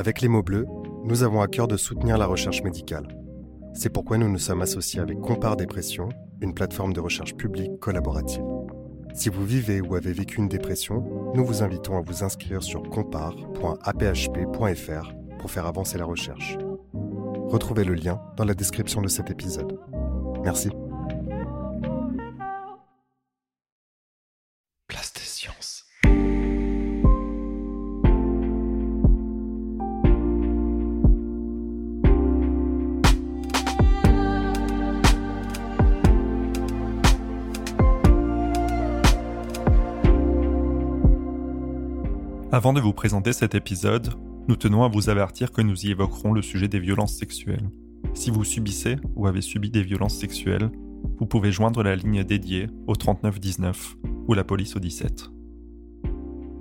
Avec les mots bleus, nous avons à cœur de soutenir la recherche médicale. C'est pourquoi nous nous sommes associés avec Compare Dépression, une plateforme de recherche publique collaborative. Si vous vivez ou avez vécu une dépression, nous vous invitons à vous inscrire sur compare.aphp.fr pour faire avancer la recherche. Retrouvez le lien dans la description de cet épisode. Merci. Avant de vous présenter cet épisode, nous tenons à vous avertir que nous y évoquerons le sujet des violences sexuelles. Si vous subissez ou avez subi des violences sexuelles, vous pouvez joindre la ligne dédiée au 3919 ou la police au 17.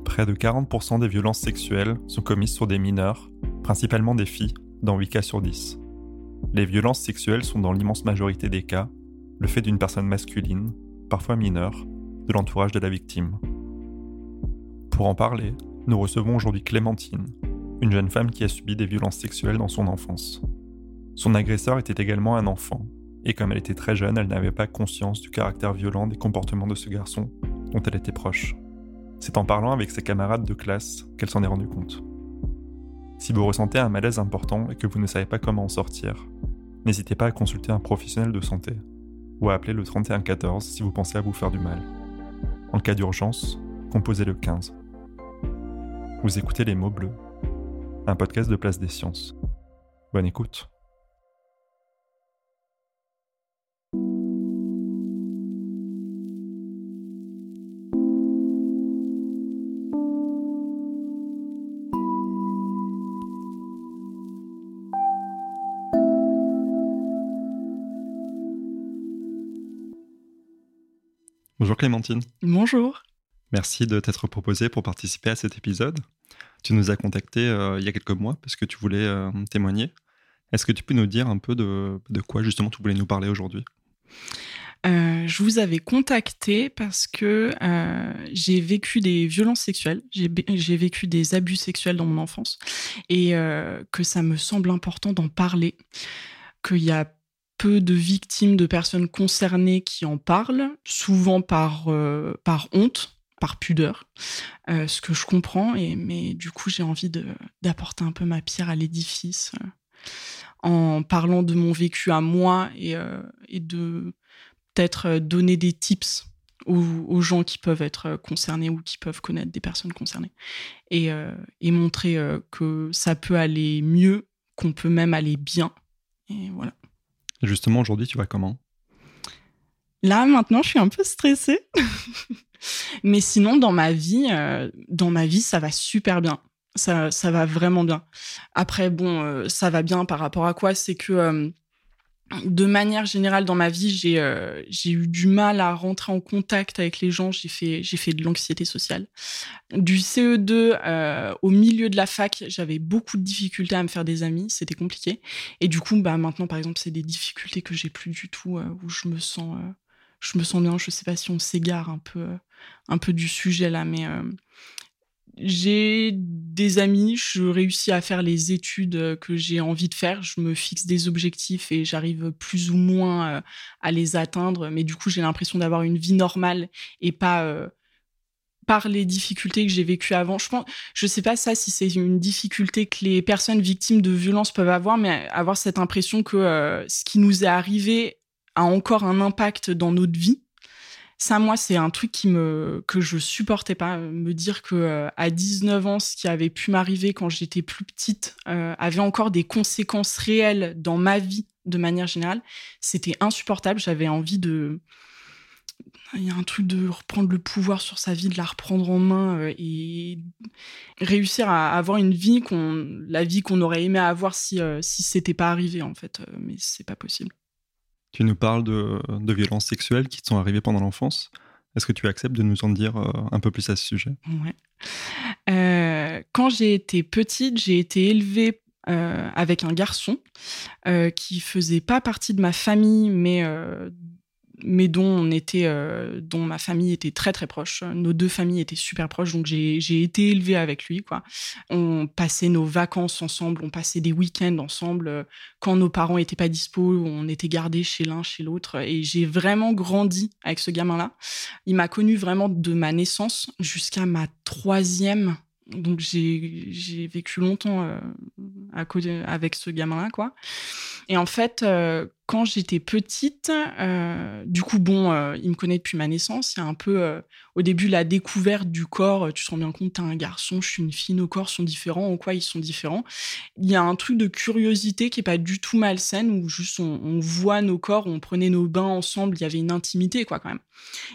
Près de 40% des violences sexuelles sont commises sur des mineurs, principalement des filles, dans 8 cas sur 10. Les violences sexuelles sont dans l'immense majorité des cas le fait d'une personne masculine, parfois mineure, de l'entourage de la victime. Pour en parler, nous recevons aujourd'hui Clémentine, une jeune femme qui a subi des violences sexuelles dans son enfance. Son agresseur était également un enfant, et comme elle était très jeune, elle n'avait pas conscience du caractère violent des comportements de ce garçon, dont elle était proche. C'est en parlant avec ses camarades de classe qu'elle s'en est rendue compte. Si vous ressentez un malaise important et que vous ne savez pas comment en sortir, n'hésitez pas à consulter un professionnel de santé ou à appeler le 3114 si vous pensez à vous faire du mal. En cas d'urgence, composez le 15. Vous écoutez Les mots bleus, un podcast de Place des Sciences. Bonne écoute. Bonjour Clémentine. Bonjour. Merci de t'être proposée pour participer à cet épisode. Tu nous as contacté euh, il y a quelques mois parce que tu voulais euh, témoigner. Est-ce que tu peux nous dire un peu de, quoi justement tu voulais nous parler aujourd'hui? Euh, je vous avais contacté parce que j'ai vécu des violences sexuelles, j'ai vécu des abus sexuels dans mon enfance et que ça me semble important d'en parler, qu'il y a peu de victimes, de personnes concernées qui en parlent, souvent par honte, par pudeur, euh, ce que je comprends, et, mais du coup j'ai envie d'apporter un peu ma pierre à l'édifice euh, en parlant de mon vécu à moi et, euh, de peut-être donner des tips aux, gens qui peuvent être concernés ou qui peuvent connaître des personnes concernées et, et montrer que ça peut aller mieux, qu'on peut même aller bien. Et voilà. Justement, aujourd'hui, tu vas comment? Là, maintenant, je suis un peu stressée. Mais sinon, dans ma vie, euh, dans ma vie, ça va super bien. Ça, ça va vraiment bien. Après, bon, euh, ça va bien par rapport à quoi? C'est que euh, de manière générale, dans ma vie, j'ai eu du mal à rentrer en contact avec les gens. J'ai fait, fait de l'anxiété sociale. Du CE2 euh, au milieu de la fac, j'avais beaucoup de difficultés à me faire des amis. C'était compliqué. Et du coup, bah, maintenant, par exemple, c'est des difficultés que j'ai plus du tout, où je me sens, je me sens bien. Je sais pas si on s'égare un peu, euh, un peu du sujet là, mais euh, j'ai des amis, je réussis à faire les études euh, que j'ai envie de faire, je me fixe des objectifs et j'arrive plus ou moins à les atteindre, mais du coup j'ai l'impression d'avoir une vie normale et pas par les difficultés que j'ai vécues avant. Je pense, je sais pas ça si c'est une difficulté que les personnes victimes de violences peuvent avoir, mais avoir cette impression que ce qui nous est arrivé a encore un impact dans notre vie. Ça, moi, c'est un truc qui me que je supportais pas. euh, Me dire que euh, à 19 ans, ce qui avait pu m'arriver quand j'étais plus petite euh, avait encore des conséquences réelles dans ma vie de manière générale, c'était insupportable. J'avais envie de il y a un truc de reprendre le pouvoir sur sa vie, de la reprendre en main et réussir à avoir une vie qu'on, la vie qu'on aurait aimé avoir si si c'était pas arrivé en fait, mais c'est pas possible. Tu nous parles de, de violences sexuelles qui te sont arrivées pendant l'enfance. Est-ce que tu acceptes de nous en dire euh, un peu plus à ce sujet? Ouais. Euh, quand j'ai été petite, j'ai été élevée euh, avec un garçon euh, qui faisait pas partie de ma famille, mais mais dont on était, euh, dont ma famille était très très proche. Nos deux familles étaient super proches, donc j'ai été élevée avec lui. Quoi. On passait nos vacances ensemble, on passait des week-ends ensemble. Quand nos parents étaient pas dispo, on était gardés chez l'un, chez l'autre. Et j'ai vraiment grandi avec ce gamin-là. Il m'a connu vraiment de ma naissance jusqu'à ma troisième donc j'ai vécu longtemps euh, à côté avec ce gamin-là, quoi. Et en fait, euh, quand j'étais petite, euh, du coup, bon, il me connaît depuis ma naissance. Il y a un peu, au début, la découverte du corps. Tu te rends bien compte, t'es un garçon, je suis une fille, nos corps sont différents. En quoi ils sont différents Il y a un truc de curiosité qui est pas du tout malsaine, où juste on voit nos corps, on prenait nos bains ensemble. Il y avait une intimité, quoi, quand même.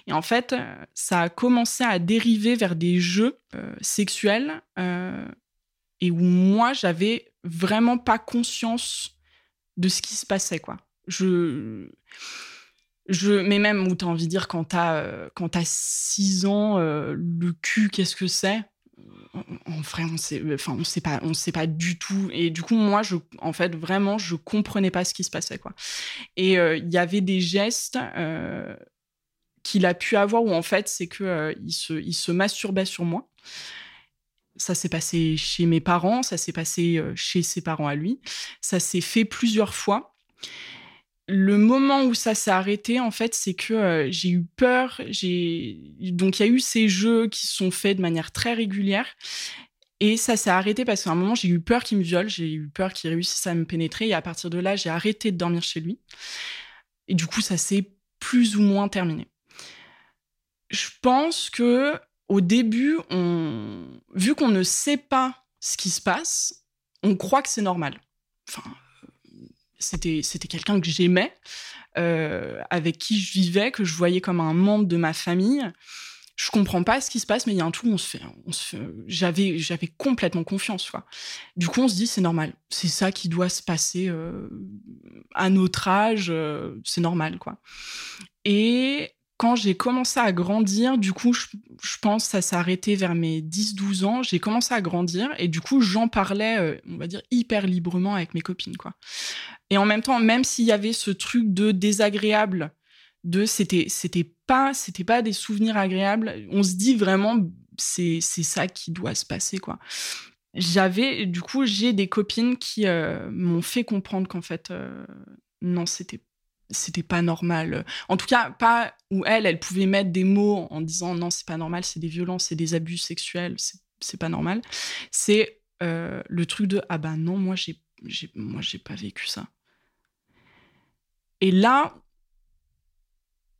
Et en fait, ça a commencé à dériver vers des jeux sexuels et où moi, j'avais vraiment pas conscience de ce qui se passait, quoi. Je. Je, mais même où tu as envie de dire quand tu as, quand as 6 ans, le cul, qu'est-ce que c'est? En vrai, on sait, enfin, on sait pas, on sait pas du tout. Et du coup, moi, je, en fait, vraiment, je comprenais pas ce qui se passait, quoi. Et il y avait des gestes qu'il a pu avoir où en fait, c'est que il se, il se masturbait sur moi. Ça s'est passé chez mes parents, ça s'est passé chez ses parents à lui. Ça s'est fait plusieurs fois. Le moment où ça s'est arrêté, en fait, c'est que j'ai eu peur. J'ai donc il y a eu ces jeux qui sont faits de manière très régulière. Et ça s'est arrêté parce qu'à un moment, j'ai eu peur qu'il me viole, j'ai eu peur qu'il réussisse à me pénétrer. Et à partir de là, j'ai arrêté de dormir chez lui. Et du coup, ça s'est plus ou moins terminé. Je pense que au début, vu qu'on ne sait pas ce qui se passe, on croit que c'est normal. Enfin, c'était, c'était quelqu'un que j'aimais, euh, avec qui je vivais, que je voyais comme un membre de ma famille. Je comprends pas ce qui se passe, mais il y a un truc, on se fait, j'avais, j'avais complètement confiance, quoi. Du coup, on se dit, c'est normal. C'est ça qui doit se passer euh, à notre âge, euh, c'est normal, quoi. Et quand j'ai commencé à grandir, du coup, je, pense que ça s'est arrêté vers mes 10-12 ans, j'ai commencé à grandir et du coup, j'en parlais, on va dire, hyper librement avec mes copines, quoi. Et en même temps, même s'il y avait ce truc de désagréable, de c'était c'était pas c'était pas des souvenirs agréables, on se dit vraiment c'est c'est ça qui doit se passer, quoi. J'avais du coup, j'ai des copines qui euh, m'ont fait comprendre qu'en fait euh, non, c'était c'était pas normal. En tout cas, pas où elle, elle pouvait mettre des mots en disant non, c'est pas normal, c'est des violences, c'est des abus sexuels, c'est pas normal. C'est euh, le truc de ah ben non, moi j'ai moi j'ai pas vécu ça. Et là,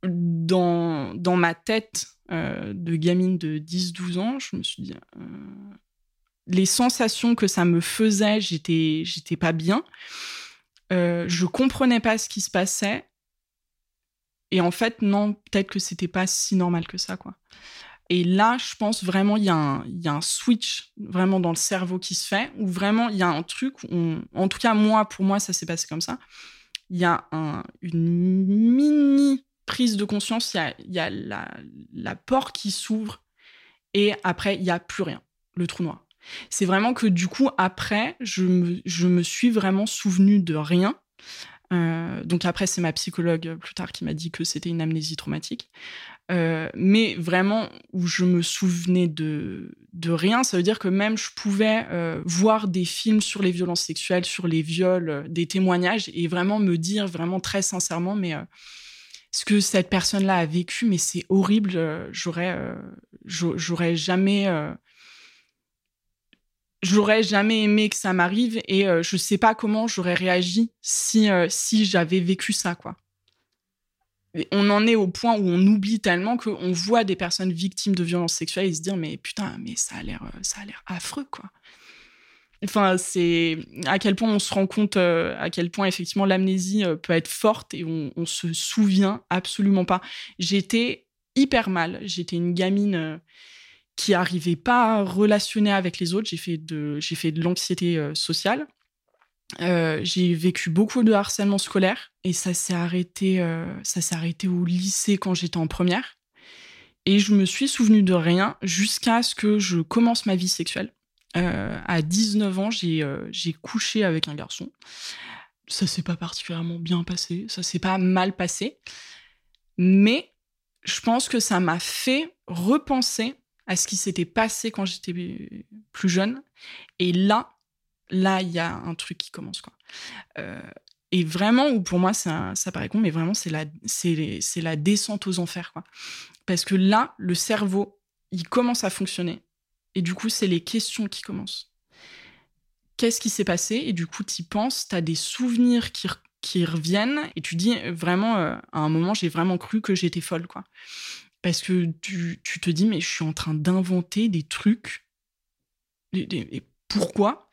dans, dans ma tête euh, de gamine de 10-12 ans, je me suis dit euh, les sensations que ça me faisait, j'étais j'étais pas bien. Euh, je comprenais pas ce qui se passait. Et en fait, non, peut-être que c'était pas si normal que ça, quoi. Et là, je pense vraiment, il y, a un, switch vraiment dans le cerveau qui se fait, où vraiment, il y a un truc, en tout cas, moi, pour moi, ça s'est passé comme ça. Il y a une mini prise de conscience, il y a, la, la porte qui s'ouvre, et après, il n'y a plus rien, le trou noir. C'est vraiment que du coup, après, je me, suis vraiment souvenu de rien. Euh, donc après, c'est ma psychologue plus tard qui m'a dit que c'était une amnésie traumatique. Euh, mais vraiment, où je me souvenais de, de rien, ça veut dire que même je pouvais euh, voir des films sur les violences sexuelles, sur les viols, des témoignages, et vraiment me dire vraiment très sincèrement, mais ce que cette personne-là a vécu, mais c'est horrible, j'aurais, j'aurais jamais j'aurais jamais aimé que ça m'arrive et euh, je sais pas comment j'aurais réagi si euh, si j'avais vécu ça quoi. On en est au point où on oublie tellement qu'on voit des personnes victimes de violences sexuelles et se dire mais putain mais ça a l'air euh, ça a l'air affreux quoi. Enfin c'est à quel point on se rend compte à quel point effectivement l'amnésie peut être forte et on, on se souvient absolument pas. J'étais hyper mal. J'étais une gamine qui n'arrivait pas à relationner avec les autres. J'ai fait de, j'ai fait de l'anxiété euh, sociale. Euh, j'ai vécu beaucoup de harcèlement scolaire et ça s'est arrêté, euh, ça s'est arrêté au lycée quand j'étais en première. Et je me suis souvenu de rien jusqu'à ce que je commence ma vie sexuelle. à 19 ans, j'ai, j'ai couché avec un garçon. Ça s'est pas particulièrement bien passé, ça s'est pas mal passé. Mais je pense que ça m'a fait repenser à ce qui s'était passé quand j'étais plus jeune. Et là, là, il y a un truc qui commence, quoi. Euh, et vraiment, ou pour moi, ça, paraît con, mais vraiment, c'est la, descente aux enfers, quoi. Parce que là, le cerveau, il commence à fonctionner. Et du coup, c'est les questions qui commencent. Qu'est-ce qui s'est passé? Et du coup, tu y penses, tu as des souvenirs qui, reviennent, et tu dis vraiment, euh, à un moment, j'ai vraiment cru que j'étais folle, quoi. Parce que tu, te dis, mais je suis en train d'inventer des trucs. Pourquoi?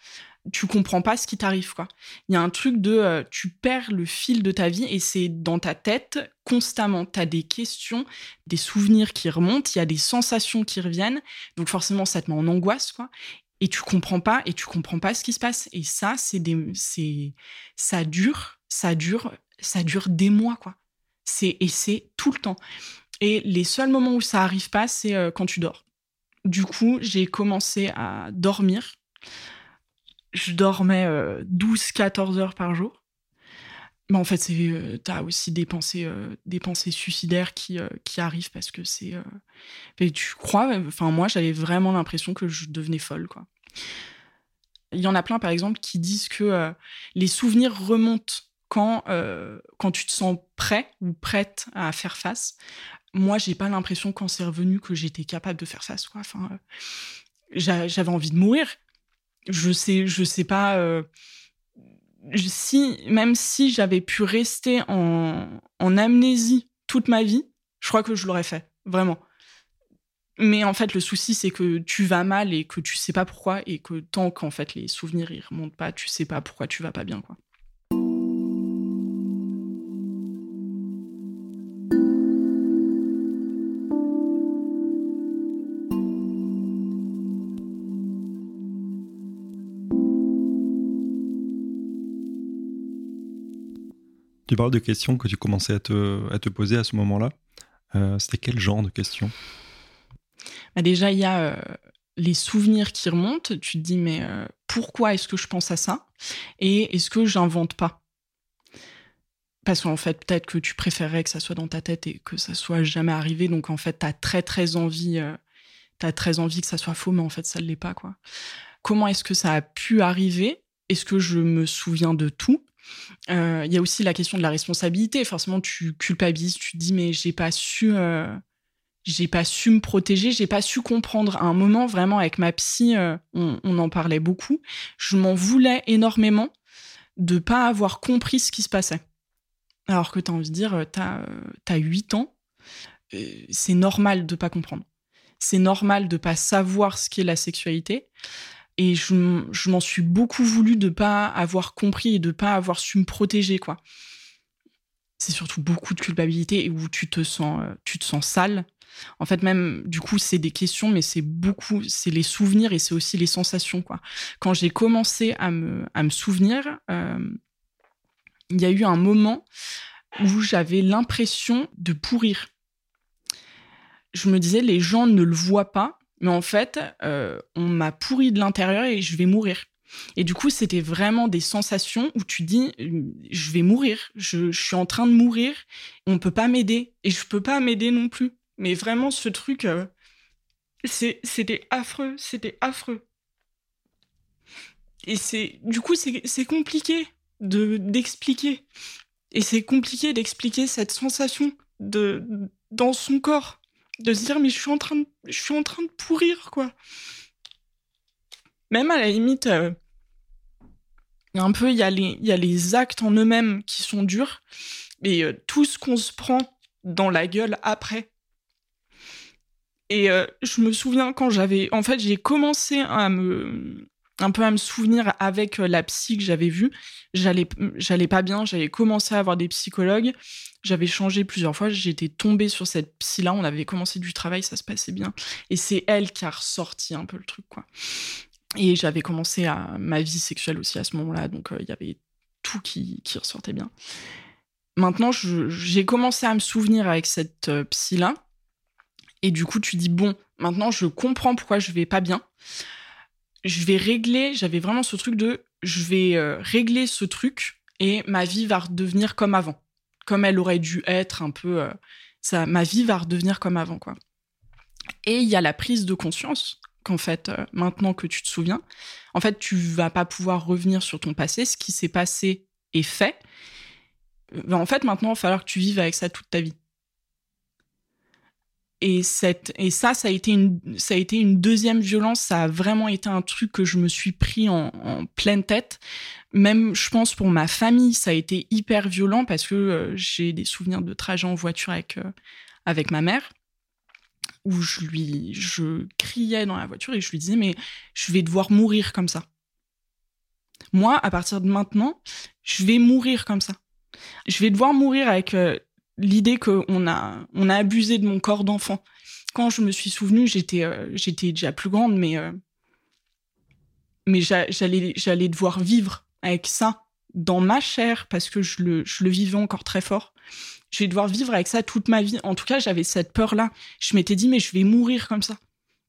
Tu comprends pas ce qui t'arrive quoi. Il y a un truc de euh, tu perds le fil de ta vie et c'est dans ta tête constamment. Tu as des questions, des souvenirs qui remontent, il y a des sensations qui reviennent. Donc forcément ça te met en angoisse quoi. Et tu comprends pas et tu comprends pas ce qui se passe et ça c'est des c'est ça dure, ça dure, ça dure des mois quoi. C'est et c'est tout le temps. Et les seuls moments où ça arrive pas, c'est euh, quand tu dors. Du coup, j'ai commencé à dormir. Je dormais 12-14 euh, heures par jour. Mais en fait, c'est euh, as aussi des pensées, des pensées suicidaires qui, qui arrivent parce que c'est. tu crois Enfin, moi, j'avais vraiment l'impression que je devenais folle. Il y en a plein, par exemple, qui disent que les souvenirs remontent quand, quand tu te sens prêt ou prête à faire face moi, j'ai pas l'impression quand c'est revenu que j'étais capable de faire face. Enfin, euh, j'avais envie de mourir. Je sais, je sais pas. Euh, si, même si j'avais pu rester en, en amnésie toute ma vie, je crois que je l'aurais fait, vraiment. Mais en fait, le souci, c'est que tu vas mal et que tu sais pas pourquoi, et que tant qu'en fait les souvenirs ils remontent pas, tu sais pas pourquoi tu vas pas bien, quoi. Tu parles de questions que tu commençais à te, à te poser à ce moment-là. Euh, c'était quel genre de questions? Bah Déjà, il y a euh, les souvenirs qui remontent. Tu te dis, mais euh, pourquoi est-ce que je pense à ça? Et est-ce que j'invente pas? Parce qu'en fait, peut-être que tu préférerais que ça soit dans ta tête et que ça soit jamais arrivé. Donc, en fait, tu as très, très envie, as très envie que ça soit faux, mais en fait, ça ne l'est pas. Comment est-ce que ça a pu arriver? Est-ce que je me souviens de tout? Euh, il y a aussi la question de la responsabilité. Forcément, tu culpabilises, tu te dis mais j'ai pas su, euh, j'ai pas su me protéger, j'ai pas su comprendre. À un moment, vraiment avec ma psy, euh, on, en parlait beaucoup. Je m'en voulais énormément de pas avoir compris ce qui se passait. Alors que tu as envie de dire, t'as as 8 ans, c'est normal de pas comprendre. C'est normal de pas savoir ce qu'est la sexualité. Et je, m'en suis beaucoup voulu de pas avoir compris et de pas avoir su me protéger, quoi. C'est surtout beaucoup de culpabilité et où tu te sens, euh, tu te sens sale. En fait, même, du coup, c'est des questions, mais c'est beaucoup, c'est les souvenirs et c'est aussi les sensations, quoi. Quand j'ai commencé à me, à me souvenir, euh, il y a eu un moment où j'avais l'impression de pourrir. Je me disais, les gens ne le voient pas, mais en fait, euh, on m'a pourri de l'intérieur et je vais mourir. Et du coup, c'était vraiment des sensations où tu dis, je vais mourir, je, suis en train de mourir, on peut pas m'aider et je peux pas m'aider non plus. Mais vraiment, ce truc, euh, c'était affreux, c'était affreux. Et c'est, du coup, c'est compliqué de d'expliquer. Et c'est compliqué d'expliquer cette sensation de dans son corps de se dire mais je suis en train de, je suis en train de pourrir quoi. Même à la limite, euh, un peu il y a les y a les actes en eux-mêmes qui sont durs, mais euh, tout ce qu'on se prend dans la gueule après. Et euh, je me souviens quand j'avais, en fait, j'ai commencé à me un peu à me souvenir avec la psy que j'avais vue. J'allais, j'allais pas bien, j'avais commencé à avoir des psychologues. J'avais changé plusieurs fois, j'étais tombée sur cette psy-là, on avait commencé du travail, ça se passait bien. Et c'est elle qui a ressorti un peu le truc, quoi. Et j'avais commencé à ma vie sexuelle aussi à ce moment-là, donc euh, il y avait tout qui, qui ressortait bien. Maintenant, j'ai commencé à me souvenir avec cette euh, psy-là. Et du coup, tu dis, bon, maintenant je comprends pourquoi je vais pas bien. Je vais régler, j'avais vraiment ce truc de, je vais euh, régler ce truc et ma vie va redevenir comme avant comme elle aurait dû être un peu euh, ça, ma vie va redevenir comme avant, quoi. Et il y a la prise de conscience qu'en fait, euh, maintenant que tu te souviens, en fait, tu vas pas pouvoir revenir sur ton passé. Ce qui s'est passé est fait. Ben, en fait, maintenant, il va falloir que tu vives avec ça toute ta vie. Et, ça, ça a, été une, deuxième violence. Ça a vraiment été un truc que je me suis pris en, pleine tête. Même, je pense, pour ma famille, ça a été hyper violent parce que euh, j'ai des souvenirs de trajet en voiture avec, euh, avec ma mère où je lui, je criais dans la voiture et je lui disais, mais je vais devoir mourir comme ça. Moi, à partir de maintenant, je vais mourir comme ça. Je vais devoir mourir avec euh, l'idée qu'on a, on a abusé de mon corps d'enfant. Quand je me suis souvenue, j'étais, euh, j'étais déjà plus grande, mais, euh, mais j'allais, j'allais devoir vivre avec ça dans ma chair parce que je le, je le vivais encore très fort. Je vais devoir vivre avec ça toute ma vie. En tout cas, j'avais cette peur-là. Je m'étais dit, mais je vais mourir comme ça.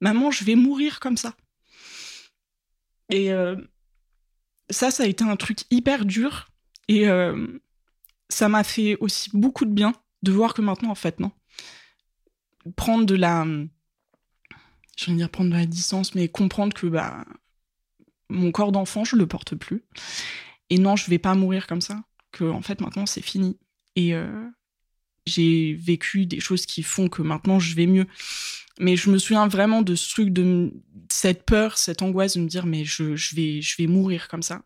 Maman, je vais mourir comme ça. Et euh, ça, ça a été un truc hyper dur. Et ça m'a fait aussi beaucoup de bien de voir que maintenant, en fait, non. Prendre de la. Je vais dire prendre de la distance, mais comprendre que bah, mon corps d'enfant, je le porte plus. Et non, je vais pas mourir comme ça. Que, en fait, maintenant, c'est fini. Et euh, j'ai vécu des choses qui font que maintenant, je vais mieux. Mais je me souviens vraiment de ce truc, de cette peur, cette angoisse de me dire, mais je, je, vais, je vais mourir comme ça.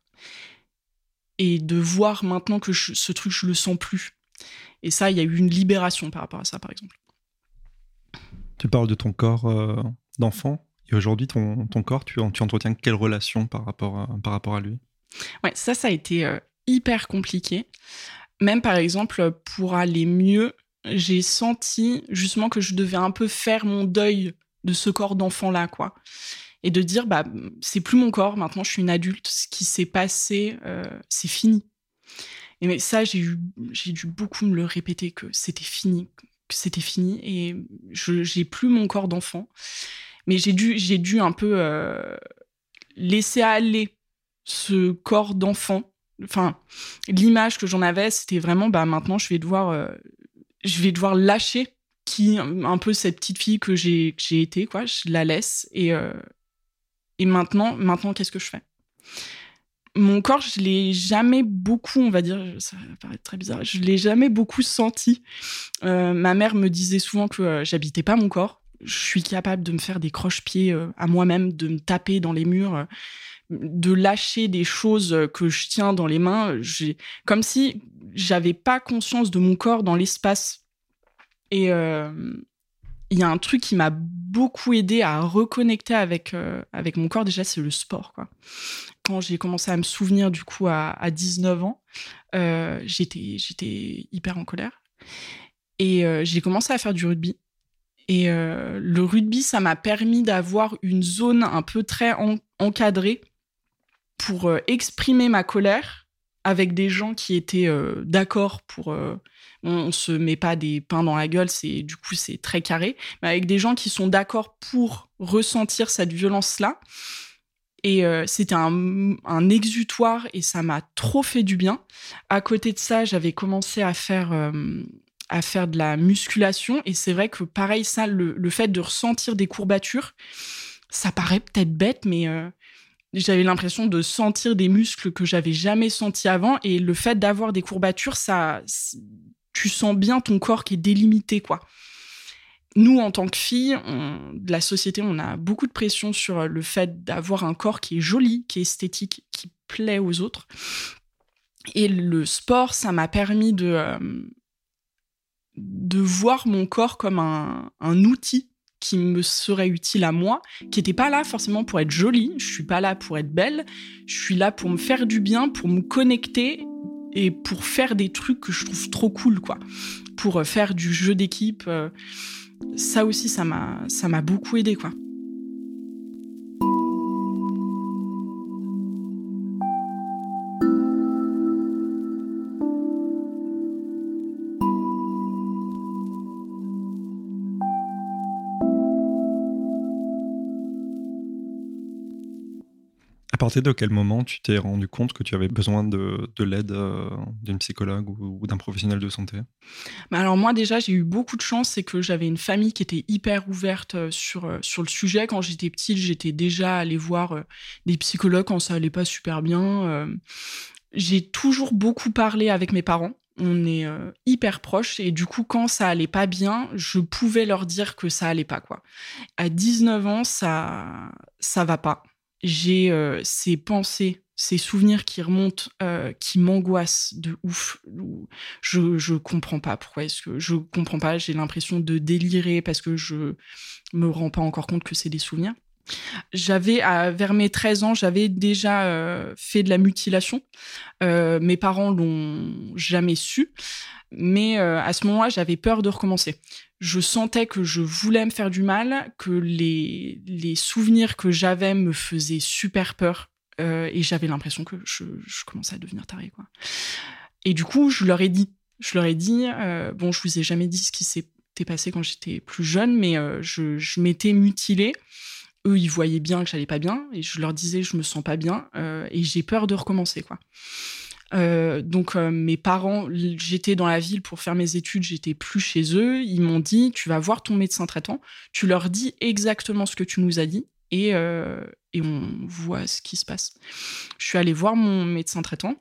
Et de voir maintenant que ce truc, je le sens plus. Et ça, il y a eu une libération par rapport à ça, par exemple. Tu parles de ton corps euh, d'enfant. Et aujourd'hui, ton, ton, corps, tu, tu, entretiens quelle relation par rapport à, par rapport à lui? Ouais, ça, ça a été euh, hyper compliqué. Même par exemple, pour aller mieux, j'ai senti justement que je devais un peu faire mon deuil de ce corps d'enfant-là, quoi. Et de dire, bah, c'est plus mon corps, maintenant je suis une adulte, ce qui s'est passé, euh, c'est fini. Mais ça, j'ai dû beaucoup me le répéter que c'était fini, que c'était fini. Et j'ai plus mon corps d'enfant, mais j'ai dû, j'ai dû un peu euh, laisser aller ce corps d'enfant. Enfin, l'image que j'en avais, c'était vraiment, bah maintenant, je vais devoir, euh, je vais devoir lâcher qui un peu cette petite fille que j'ai, que j'ai été, quoi. Je la laisse et euh, et maintenant, maintenant, qu'est-ce que je fais? Mon corps, je l'ai jamais beaucoup, on va dire, ça va paraître très bizarre, je l'ai jamais beaucoup senti. Euh, ma mère me disait souvent que euh, j'habitais pas mon corps. Je suis capable de me faire des croche-pieds euh, à moi-même, de me taper dans les murs, de lâcher des choses que je tiens dans les mains. Comme si j'avais pas conscience de mon corps dans l'espace. Et il y a un truc qui m'a beaucoup aidé à reconnecter avec avec mon corps. Déjà c'est le sport quoi. Quand j'ai commencé à me souvenir du coup à, 19 ans, euh, j'étais hyper en colère. Et euh, j'ai commencé à faire du rugby. Et euh, le rugby, ça m'a permis d'avoir une zone un peu très encadrée pour exprimer ma colère avec des gens qui étaient d'accord pour. on, on, se met pas des pains dans la gueule, c'est du coup c'est très carré, mais avec des gens qui sont d'accord pour ressentir cette violence là et euh, c'était un, exutoire et ça m'a trop fait du bien. À côté de ça, j'avais commencé à faire, euh, à faire de la musculation. Et c'est vrai que pareil, ça, le, fait de ressentir des courbatures, ça paraît peut-être bête, mais euh, j'avais l'impression de sentir des muscles que j'avais jamais sentis avant. Et le fait d'avoir des courbatures, ça, tu sens bien ton corps qui est délimité, quoi nous, en tant que filles, de la société, on a beaucoup de pression sur le fait d'avoir un corps qui est joli, qui est esthétique, qui plaît aux autres. Et le sport, ça m'a permis de, euh, de voir mon corps comme un, outil qui me serait utile à moi, qui n'était pas là forcément pour être jolie, je suis pas là pour être belle, je suis là pour me faire du bien, pour me connecter et pour faire des trucs que je trouve trop cool, quoi. Pour faire du jeu d'équipe. Euh, ça aussi, ça m'a, ça m'a beaucoup aidé, quoi. À partir de quel moment tu t'es rendu compte que tu avais besoin de, l'aide euh, d'une psychologue ou, d'un professionnel de santé? Bah Alors moi déjà j'ai eu beaucoup de chance, c'est que j'avais une famille qui était hyper ouverte euh, sur, euh, sur le sujet. Quand j'étais petite, j'étais déjà allée voir des psychologues quand ça allait pas super bien. J'ai toujours beaucoup parlé avec mes parents on est hyper proches et du coup quand ça allait pas bien, je pouvais leur dire que ça allait pas quoi. À 19 ans, ça ça va pas j'ai euh, ces pensées, ces souvenirs qui remontent, euh, qui m'angoissent de ouf. Je je comprends pas pourquoi est-ce que je comprends pas. J'ai l'impression de délirer parce que je me rends pas encore compte que c'est des souvenirs. J'avais, vers mes 13 ans, j'avais déjà euh, fait de la mutilation. mes parents l'ont jamais su, mais à ce moment-là, j'avais peur de recommencer je sentais que je voulais me faire du mal, que les, souvenirs que j'avais me faisaient super peur. Euh, et j'avais l'impression que je, commençais à devenir. Quoi. Et du coup, je leur ai dit. Je leur ai dit, euh, bon, je vous ai jamais dit ce qui s'était passé quand j'étais plus jeune, mais euh, je, je m'étais mutilée. Eux, ils voyaient bien que j'allais pas bien, et je leur disais, je me sens pas bien, et j'ai peur de recommencer, quoi. Euh, donc euh, mes parents, j'étais dans la ville pour faire mes études, j'étais plus chez eux. Ils m'ont dit, tu vas voir ton médecin traitant, tu leur dis exactement ce que tu nous as dit et, euh, et on voit ce qui se passe. Je suis allée voir mon médecin traitant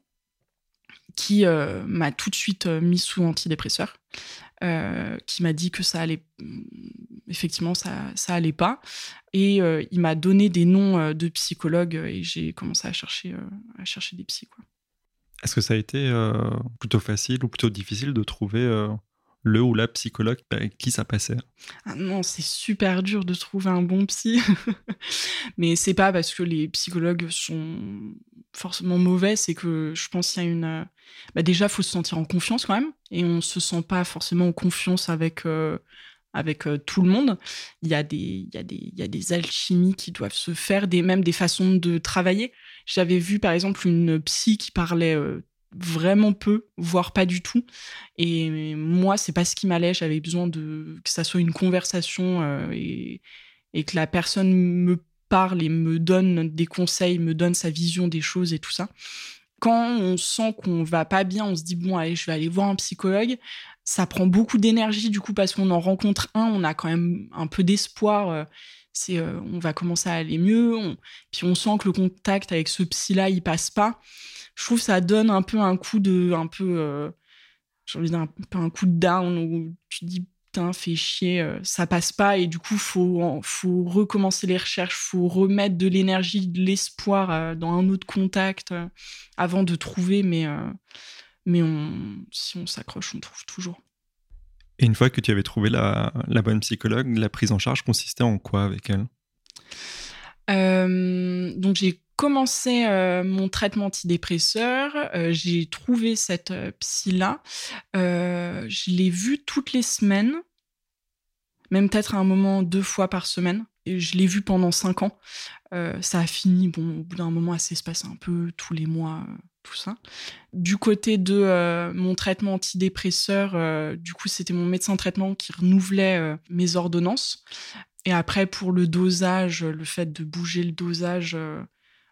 qui m'a tout de suite mis sous antidépresseur, qui m'a dit que ça allait, mm, effectivement, ça, ça allait pas. Et il m'a donné des noms de psychologues et j'ai commencé à chercher, à chercher des psys. Est-ce que ça a été euh, plutôt facile ou plutôt difficile de trouver euh, le ou la psychologue avec qui ça passait ah Non, c'est super dur de trouver un bon psy. Mais c'est pas parce que les psychologues sont forcément mauvais, c'est que je pense qu'il y a une. Euh, bah déjà, faut se sentir en confiance quand même. Et on se sent pas forcément en confiance avec. avec tout le monde. Il y, a des, il, y a des, il y a des alchimies qui doivent se faire, des, même des façons de travailler. J'avais vu par exemple une psy qui parlait euh, vraiment peu, voire pas du tout. Et moi, c'est pas ce qui m'allait. J'avais besoin de que ça soit une conversation euh, et, et, que la personne me parle et me donne des conseils, me donne sa vision des choses et tout ça. Quand on sent qu'on va pas bien, on se dit bon allez, je vais aller voir un psychologue. Ça prend beaucoup d'énergie du coup parce qu'on en rencontre un, on a quand même un peu d'espoir. Euh, euh, on va commencer à aller mieux, puis on sent que le contact avec ce psy là il passe pas. Je trouve que ça donne un peu un coup de un peu euh, j'ai envie d'un peu un coup de down où tu dis putain fais chier euh, ça passe pas et du coup faut faut recommencer les recherches, faut remettre de l'énergie, de l'espoir dans un autre contact avant de trouver mais mais on, si on s'accroche, on trouve toujours. Et une fois que tu avais trouvé la, bonne psychologue, la prise en charge consistait en quoi avec elle? Euh, Donc j'ai commencé euh, mon traitement antidépresseur, euh, j'ai trouvé cette psy-là, je l'ai vue toutes les semaines, même peut-être à un moment deux fois par semaine. Et je l'ai vue pendant cinq ans. ça a fini, bon, au bout d'un moment, ça se passe un peu tous les mois tout ça. Du côté de euh, mon traitement antidépresseur, euh, du coup, c'était mon médecin de traitement qui renouvelait euh, mes ordonnances. Et après, pour le dosage, le fait de bouger le dosage,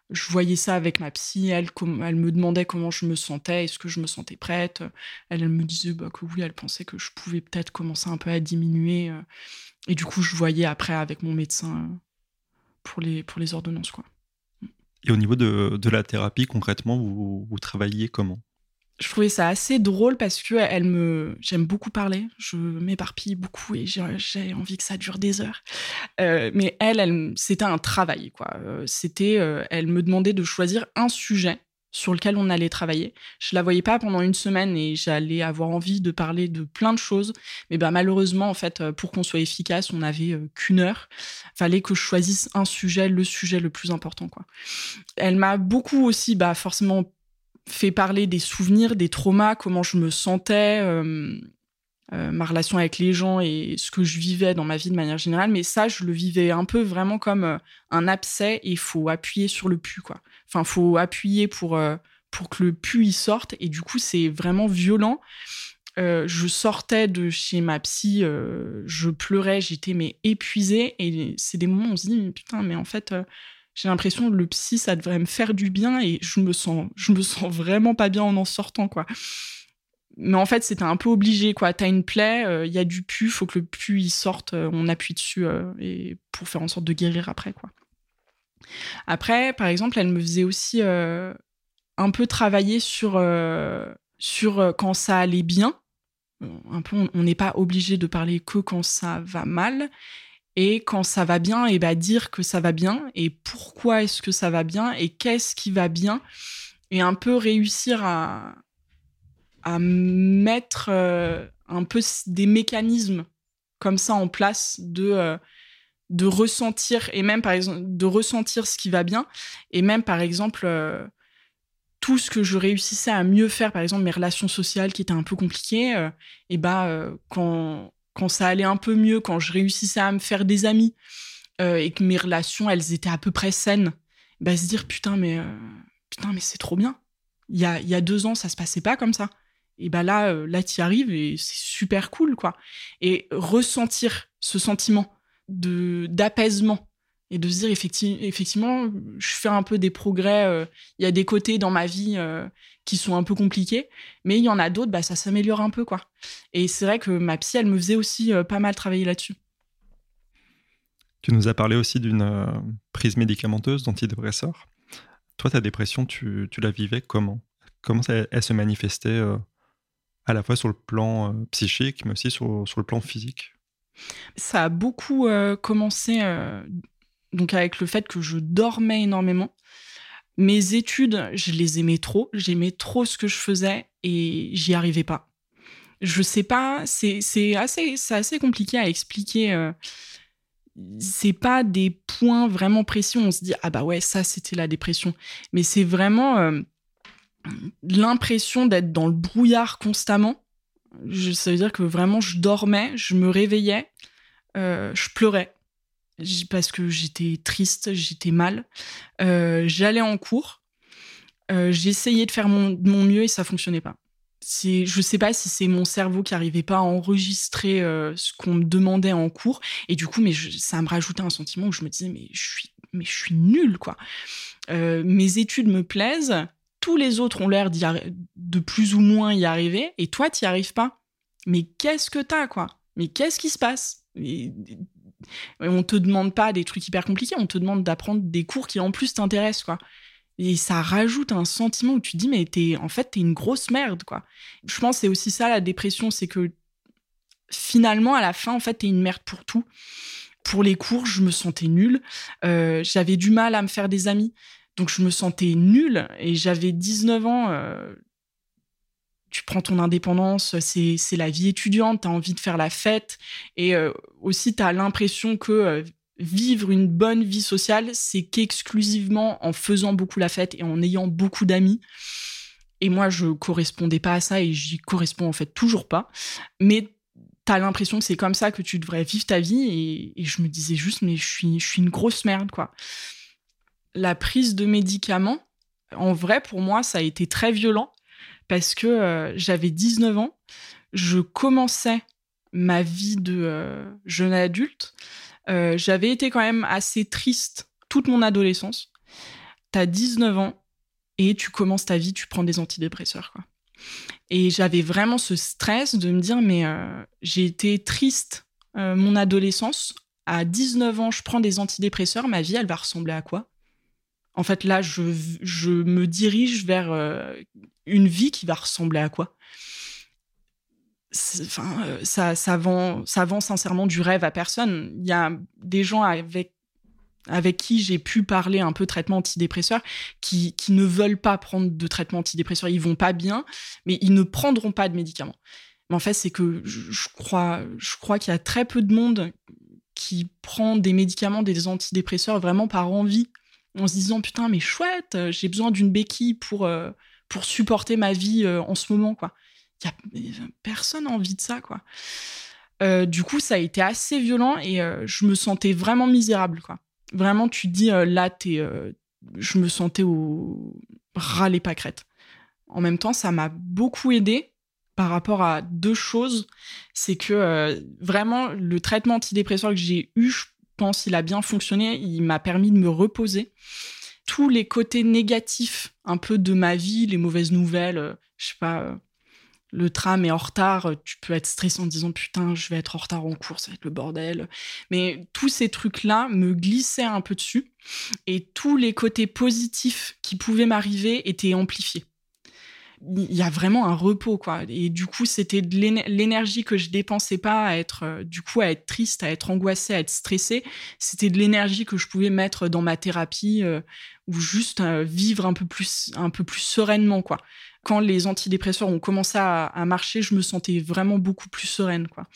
je voyais ça avec ma psy. Elle, me demandait comment je me sentais, est-ce que je me sentais prête. Elle, elle me disait bah, que oui, elle pensait que je pouvais peut-être commencer un peu à diminuer. et du coup, je voyais après avec mon médecin pour les, pour les ordonnances, quoi. Et au niveau de, la thérapie, concrètement, vous, vous travaillez comment? Je trouvais ça assez drôle parce que elle me j'aime beaucoup parler je m'éparpille beaucoup et j'ai envie que ça dure des heures euh, mais elle, elle c'était un travail quoi euh, c'était euh, elle me demandait de choisir un sujet sur lequel on allait travailler. Je la voyais pas pendant une semaine et j'allais avoir envie de parler de plein de choses. Mais bah, malheureusement, en fait, pour qu'on soit efficace, on n'avait qu'une heure. Fallait que je choisisse un sujet, le sujet le plus important, quoi. Elle m'a beaucoup aussi, bah, forcément fait parler des souvenirs, des traumas, comment je me sentais, euh, ma relation avec les gens et ce que je vivais dans ma vie de manière générale. Mais ça, je le vivais un peu vraiment comme un abcès et il faut appuyer sur le pu, quoi. Enfin, faut appuyer pour, euh, pour que le pu y sorte. Et du coup, c'est vraiment violent. Euh, je sortais de chez ma psy, euh, je pleurais, j'étais mais épuisée. Et c'est des moments où on se dit, putain, mais en fait, j'ai l'impression que le psy, ça devrait me faire du bien et je me sens, je me sens vraiment pas bien en en sortant, quoi. Mais en fait, c'était un peu obligé, quoi. T'as une plaie, il euh, y a du pu, faut que le pu il sorte, euh, on appuie dessus euh, et pour faire en sorte de guérir après, quoi. Après, par exemple, elle me faisait aussi un peu travailler sur sur quand ça allait bien. Un peu, on n'est pas obligé de parler que quand ça va mal. Et quand ça va bien, et bah dire que ça va bien et pourquoi est-ce que ça va bien et qu'est-ce qui va bien et un peu réussir à, à mettre euh, un peu des mécanismes comme ça en place de euh, de ressentir et même par exemple de ressentir ce qui va bien et même par exemple euh, tout ce que je réussissais à mieux faire par exemple mes relations sociales qui étaient un peu compliquées et bah quand quand ça allait un peu mieux, quand je réussissais à me faire des amis euh, et que mes relations, elles étaient à peu près saines, bah se dire putain mais euh, putain mais c'est trop bien. Il y a, deux ans, ça se passait pas comme ça. Et bah là, euh, là y arrives et c'est super cool quoi. Et ressentir ce sentiment de d'apaisement et de se dire effectivement, je fais un peu des progrès. Il y a des côtés dans ma vie qui sont un peu compliqués, mais il y en a d'autres, bah, ça s'améliore un peu. quoi. Et c'est vrai que ma psy, elle me faisait aussi euh, pas mal travailler là-dessus. Tu nous as parlé aussi d'une prise médicamenteuse d'antidépresseurs. Toi, ta dépression, tu, tu la vivais comment? Comment ça, elle se manifestait à la fois sur le plan psychique, mais aussi sur, sur le plan physique? Ça a beaucoup commencé donc avec le fait que je dormais énormément. Mes études, je les aimais trop, j'aimais trop ce que je faisais et j'y arrivais pas. Je sais pas, c'est assez, assez compliqué à expliquer. Euh, c'est pas des points vraiment précis. On se dit ah bah ouais ça c'était la dépression, mais c'est vraiment euh, l'impression d'être dans le brouillard constamment. ça veut dire que vraiment je dormais, je me réveillais, euh, je pleurais parce que j'étais triste, j'étais mal. Euh, j'allais en cours, euh, j'essayais de faire mon, mon, mieux et ça fonctionnait pas. C'est, je sais pas si c'est mon cerveau qui arrivait pas à enregistrer euh, ce qu'on me demandait en cours et du coup, mais ça me rajoutait un sentiment où je me disais mais je suis, mais je suis nulle quoi. mes études me plaisent, tous les autres ont l'air de plus ou moins y arriver et toi t'y arrives pas. Mais qu'est-ce que t'as quoi? Mais qu'est-ce qui se passe? On te demande pas des trucs hyper compliqués, on te demande d'apprendre des cours qui en plus t'intéressent, quoi. Et ça rajoute un sentiment où tu te dis, mais t'es, en fait, t'es une grosse merde, quoi. Je pense que c'est aussi ça, la dépression, c'est que finalement, à la fin, en fait, t'es une merde pour tout. Pour les cours, je me sentais nulle. Euh, j'avais du mal à me faire des amis. Donc, je me sentais nulle. Et j'avais 19 ans. Euh, tu prends ton indépendance, c'est, la vie étudiante, tu as envie de faire la fête. Et euh, aussi, tu as l'impression que euh, vivre une bonne vie sociale, c'est qu'exclusivement en faisant beaucoup la fête et en ayant beaucoup d'amis. Et moi, je correspondais pas à ça et j'y corresponds en fait toujours pas. Mais tu as l'impression que c'est comme ça que tu devrais vivre ta vie. Et, et, je me disais juste, mais je suis, je suis une grosse merde, quoi. La prise de médicaments, en vrai, pour moi, ça a été très violent parce que euh, j'avais 19 ans, je commençais ma vie de euh, jeune adulte. Euh, j'avais été quand même assez triste toute mon adolescence. T'as 19 ans et tu commences ta vie, tu prends des antidépresseurs. Et j'avais vraiment ce stress de me dire, mais j'ai été triste mon adolescence. À 19 ans, je prends des antidépresseurs, ma vie, elle va ressembler à quoi? En fait, là, je, me dirige vers une vie qui va ressembler à quoi? Enfin, euh, ça, ça, vend, ça vend sincèrement du rêve à personne. Il y a des gens avec avec qui j'ai pu parler un peu traitement antidépresseur, qui, qui ne veulent pas prendre de traitement antidépresseur, ils vont pas bien, mais ils ne prendront pas de médicaments. Mais en fait, c'est que je, crois, je crois qu'il y a très peu de monde qui prend des médicaments, des antidépresseurs vraiment par envie en se disant putain mais chouette, euh, j'ai besoin d'une béquille pour euh, pour supporter ma vie euh, en ce moment quoi. Y a, personne n'a envie de ça quoi. du coup ça a été assez violent et je me sentais vraiment misérable quoi. Vraiment tu dis là t'es, je me sentais au ras les pâquerettes. En même temps ça m'a beaucoup aidé par rapport à deux choses, c'est que vraiment le traitement antidépresseur que j'ai eu, pense il a bien fonctionné. Il m'a permis de me reposer. Tous les côtés négatifs un peu de ma vie, les mauvaises nouvelles, euh, je sais pas, euh, le tram est en retard, tu peux être stressé en disant putain, je vais être en retard en cours, ça va être le bordel. Mais tous ces trucs-là me glissaient un peu dessus et tous les côtés positifs qui pouvaient m'arriver étaient amplifiés il y a vraiment un repos quoi. Et du coup c'était de l'énergie que je dépensais pas à être euh, du coup à être triste à être angoissée à être stressée. C'était de l'énergie que je pouvais mettre dans ma thérapie euh, ou juste euh, vivre un peu plus un peu plus sereinement quoi. Quand les antidépresseurs ont commencé à, marcher je me sentais vraiment beaucoup plus sereine quoi.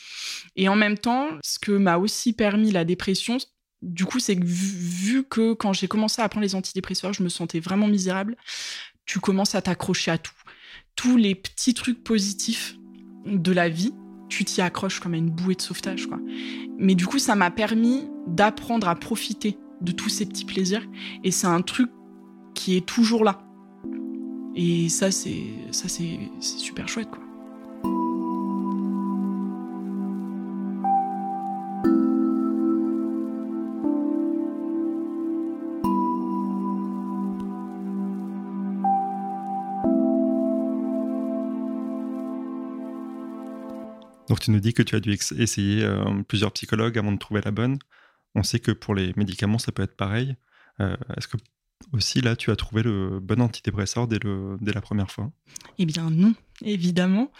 Et en même temps ce que m'a aussi permis la dépression du coup, c'est que vu que quand j'ai commencé à prendre les antidépresseurs, je me sentais vraiment misérable, tu commences à t'accrocher à tout les petits trucs positifs de la vie, tu t'y accroches comme à une bouée de sauvetage, quoi. Mais du coup, ça m'a permis d'apprendre à profiter de tous ces petits plaisirs. Et c'est un truc qui est toujours là. Et ça, c'est, ça, super chouette, quoi. Donc tu nous dis que tu as dû essayer euh, plusieurs psychologues avant de trouver la bonne. On sait que pour les médicaments, ça peut être pareil. Euh, est-ce que aussi là, tu as trouvé le bon antidépresseur dès, la première fois? Eh bien non, évidemment.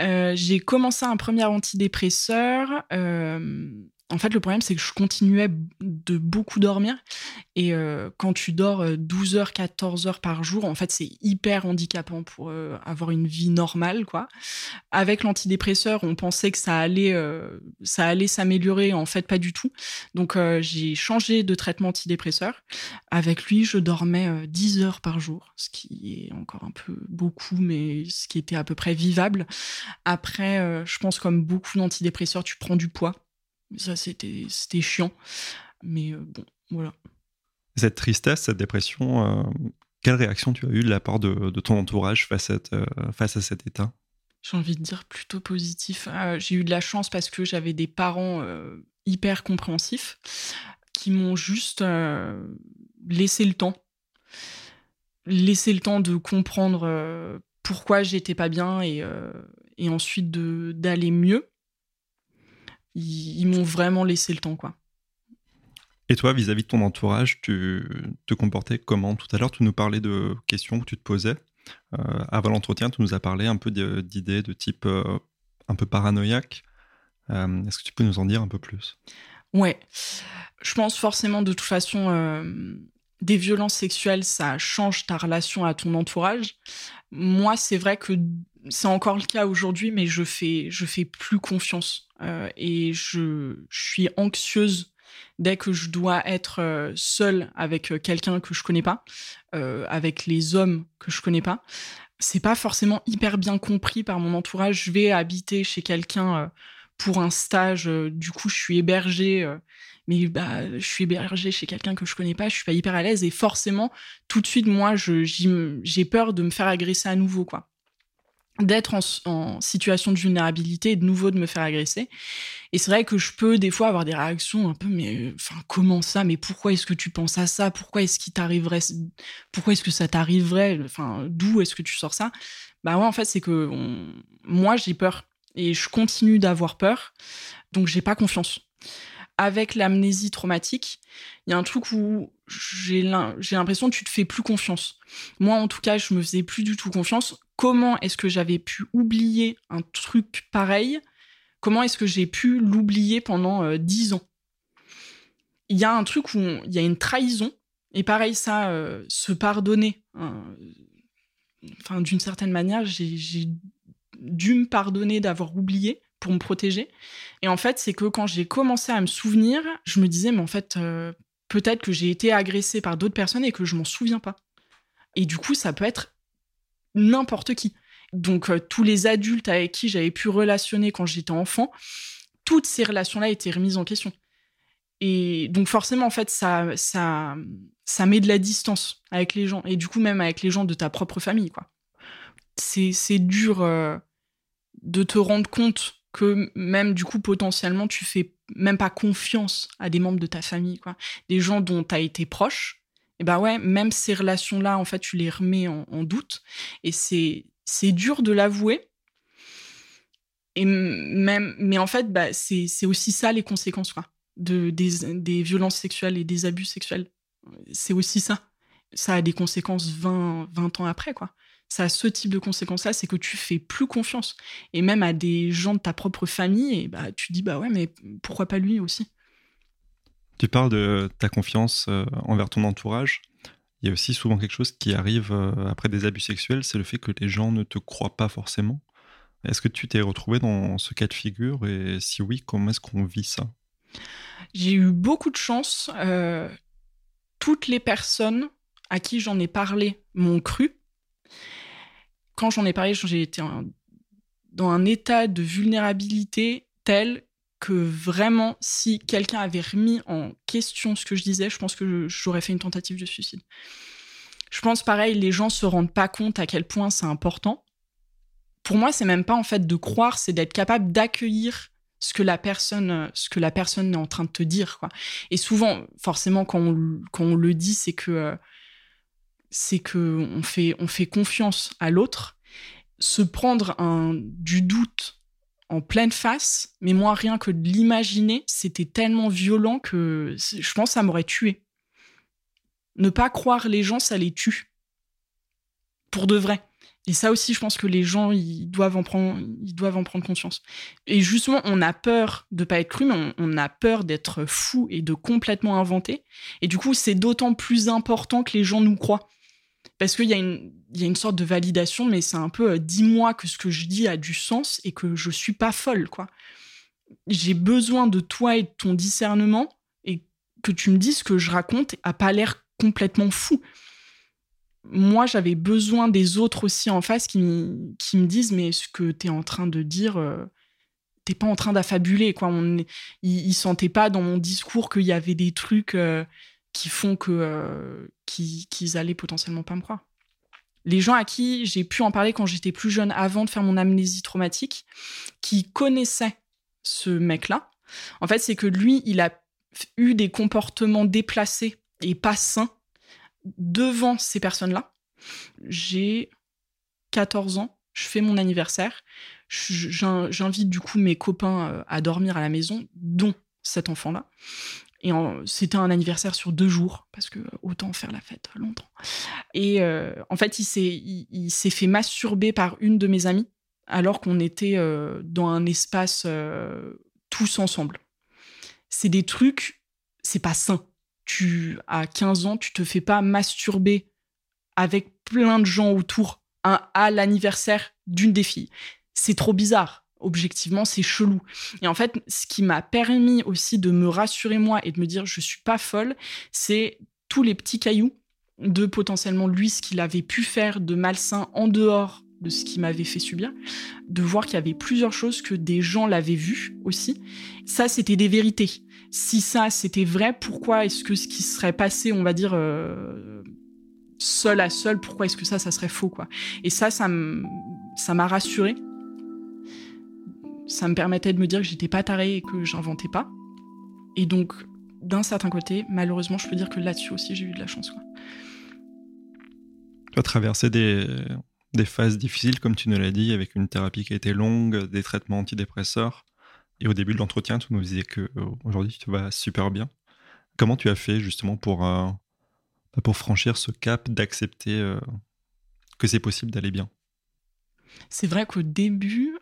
Euh, j'ai commencé un premier antidépresseur en fait, le problème, c'est que je continuais de beaucoup dormir. Et euh, quand tu dors 12 euh, heures, 14 heures par jour, en fait, c'est hyper handicapant pour euh, avoir une vie normale, quoi. Avec l'antidépresseur, on pensait que ça allait, ça allait s'améliorer. En fait, pas du tout. Donc, j'ai changé de traitement antidépresseur. Avec lui, je dormais 10 heures par jour, ce qui est encore un peu beaucoup, mais ce qui était à peu près vivable. Après, je pense comme beaucoup d'antidépresseurs, tu prends du poids. Ça, c'était chiant. Mais euh, bon, voilà. Cette tristesse, cette dépression, euh, quelle réaction tu as eue de la part de, ton entourage face à, euh, face à cet état? J'ai envie de dire plutôt positif. J'ai eu de la chance parce que j'avais des parents hyper compréhensifs qui m'ont juste laissé le temps. Laissé le temps de comprendre pourquoi j'étais pas bien et, et ensuite d'aller mieux ils, m'ont vraiment laissé le temps, quoi. Et toi, vis-à-vis de ton entourage, tu te comportais comment? Tout à l'heure, tu nous parlais de questions que tu te posais. Euh, avant l'entretien, tu nous as parlé un peu d'idées de type euh, un peu paranoïaque. Euh, est-ce que tu peux nous en dire un peu plus? Ouais. Je pense forcément, de toute façon, des violences sexuelles, ça change ta relation à ton entourage. Moi, c'est vrai que c'est encore le cas aujourd'hui, mais je fais, je fais plus confiance euh, et je, suis anxieuse dès que je dois être euh, seule avec euh, quelqu'un que je connais pas, avec les hommes que je connais pas. C'est pas forcément hyper bien compris par mon entourage. Je vais habiter chez quelqu'un pour un stage, du coup je suis hébergée mais bah, je suis hébergée chez quelqu'un que je connais pas, je suis pas hyper à l'aise et forcément, tout de suite, moi, j'ai peur de me faire agresser à nouveau, quoi d'être en, situation de vulnérabilité et de nouveau de me faire agresser. Et c'est vrai que je peux des fois avoir des réactions un peu, mais enfin comment ça? Mais pourquoi est-ce que tu penses à ça? Pourquoi est-ce qu'il t'arriverait Pourquoi est-ce que ça t'arriverait? Enfin, d'où est-ce que tu sors ça? Bah ouais, en fait, c'est que moi j'ai peur et je continue d'avoir peur, donc j'ai pas confiance. Avec l'amnésie traumatique, il y a un truc où j'ai l'impression que tu te fais plus confiance. Moi, en tout cas, je me faisais plus du tout confiance comment est-ce que j'avais pu oublier un truc pareil? Comment est-ce que j'ai pu l'oublier pendant euh, dix ans? Il y a un truc où il y a une trahison, et pareil, ça, euh, se pardonner. Hein, enfin, d'une certaine manière, j'ai dû me pardonner d'avoir oublié pour me protéger. Et en fait, c'est que quand j'ai commencé à me souvenir, je me disais, mais en fait, euh, peut-être que j'ai été agressée par d'autres personnes et que je m'en souviens pas. Et du coup, ça peut être n'importe qui. Donc euh, tous les adultes avec qui j'avais pu relationner quand j'étais enfant, toutes ces relations-là étaient remises en question. Et donc forcément, en fait, ça, ça, ça met de la distance avec les gens. Et du coup, même avec les gens de ta propre famille, quoi. C'est dur euh, de te rendre compte que même, du coup, potentiellement, tu fais même pas confiance à des membres de ta famille, quoi. Des gens dont tu as été proche. Et ben ouais, même ces relations-là, en fait, tu les remets en, doute. Et c'est, dur de l'avouer. Et même, mais en fait, bah, c'est, c'est aussi ça les conséquences, quoi, de, des, des violences sexuelles et des abus sexuels. C'est aussi ça. Ça a des conséquences 20, 20 ans après, quoi ça a ce type de conséquences-là, c'est que tu fais plus confiance. Et même à des gens de ta propre famille, et bah, tu dis, bah ouais, mais pourquoi pas lui aussi? Tu parles de ta confiance euh, envers ton entourage. Il y a aussi souvent quelque chose qui arrive euh, après des abus sexuels, c'est le fait que les gens ne te croient pas forcément. Est-ce que tu t'es retrouvé dans ce cas de figure? Et si oui, comment est-ce qu'on vit ça? J'ai eu beaucoup de chance. Euh, toutes les personnes à qui j'en ai parlé m'ont cru quand j'en ai parlé, j'ai été dans un état de vulnérabilité tel que vraiment, si quelqu'un avait remis en question ce que je disais, je pense que j'aurais fait une tentative de suicide. Je pense pareil, les gens se rendent pas compte à quel point c'est important. Pour moi, c'est même pas en fait de croire, c'est d'être capable d'accueillir ce que la personne, ce que la personne est en train de te dire. Et souvent, forcément, quand on, le dit, c'est que c'est que on fait, on fait confiance à l'autre. Se prendre un, du doute en pleine face, mais moi, rien que de l'imaginer, c'était tellement violent que je pense ça m'aurait tué. Ne pas croire les gens, ça les tue. Pour de vrai. Et ça aussi, je pense que les gens, ils doivent en prendre, ils doivent en prendre conscience. Et justement, on a peur de pas être cru, mais on, a peur d'être fou et de complètement inventer. Et du coup, c'est d'autant plus important que les gens nous croient parce qu'il y, a une, sorte de validation, mais c'est un peu euh, dis-moi que ce que je dis a du sens et que je suis pas folle, quoi. J'ai besoin de toi et de ton discernement et que tu me dises que je raconte a pas l'air complètement fou. Moi, j'avais besoin des autres aussi en face qui, me disent mais ce que tu es en train de dire, euh, t'es pas en train d'affabuler, quoi. On, ils, sentaient pas dans mon discours qu'il y avait des trucs. Euh, qui font que euh, qu'ils allaient potentiellement pas me croire. Les gens à qui j'ai pu en parler quand j'étais plus jeune, avant de faire mon amnésie traumatique, qui connaissaient ce mec-là, en fait, c'est que lui, il a eu des comportements déplacés et pas sains devant ces personnes-là. J'ai 14 ans, je fais mon anniversaire, j'invite du coup mes copains euh, à dormir à la maison, dont cet enfant-là. Et c'était un anniversaire sur deux jours, parce que autant faire la fête longtemps. Et euh, en fait, il s'est, fait masturber par une de mes amies, alors qu'on était euh, dans un espace euh, tous ensemble. C'est des trucs, c'est pas sain. Tu, à 15 ans, tu te fais pas masturber avec plein de gens autour à l'anniversaire d'une des filles. C'est trop bizarre objectivement, c'est chelou. Et en fait, ce qui m'a permis aussi de me rassurer moi et de me dire je suis pas folle, c'est tous les petits cailloux de potentiellement lui ce qu'il avait pu faire de malsain en dehors de ce qu'il m'avait fait subir, de voir qu'il y avait plusieurs choses que des gens l'avaient vu aussi. Ça, c'était des vérités. Si ça, c'était vrai, pourquoi est-ce que ce qui serait passé, on va dire, euh, seul à seul, pourquoi est-ce que ça, ça serait faux, quoi? Et ça, ça m'a rassuré ça me permettait de me dire que j'étais pas tarée et que j'inventais pas. Et donc, d'un certain côté, malheureusement, je peux dire que là-dessus aussi, j'ai eu de la chance. Quoi. Tu as traversé des, des phases difficiles, comme tu nous l'as dit, avec une thérapie qui a été longue, des traitements antidépresseurs. Et au début de l'entretien, tu nous disais que euh, aujourd'hui tu vas super bien. Comment tu as fait justement pour, euh, bah, pour franchir ce cap d'accepter euh, que c'est possible d'aller bien? C'est vrai qu'au début,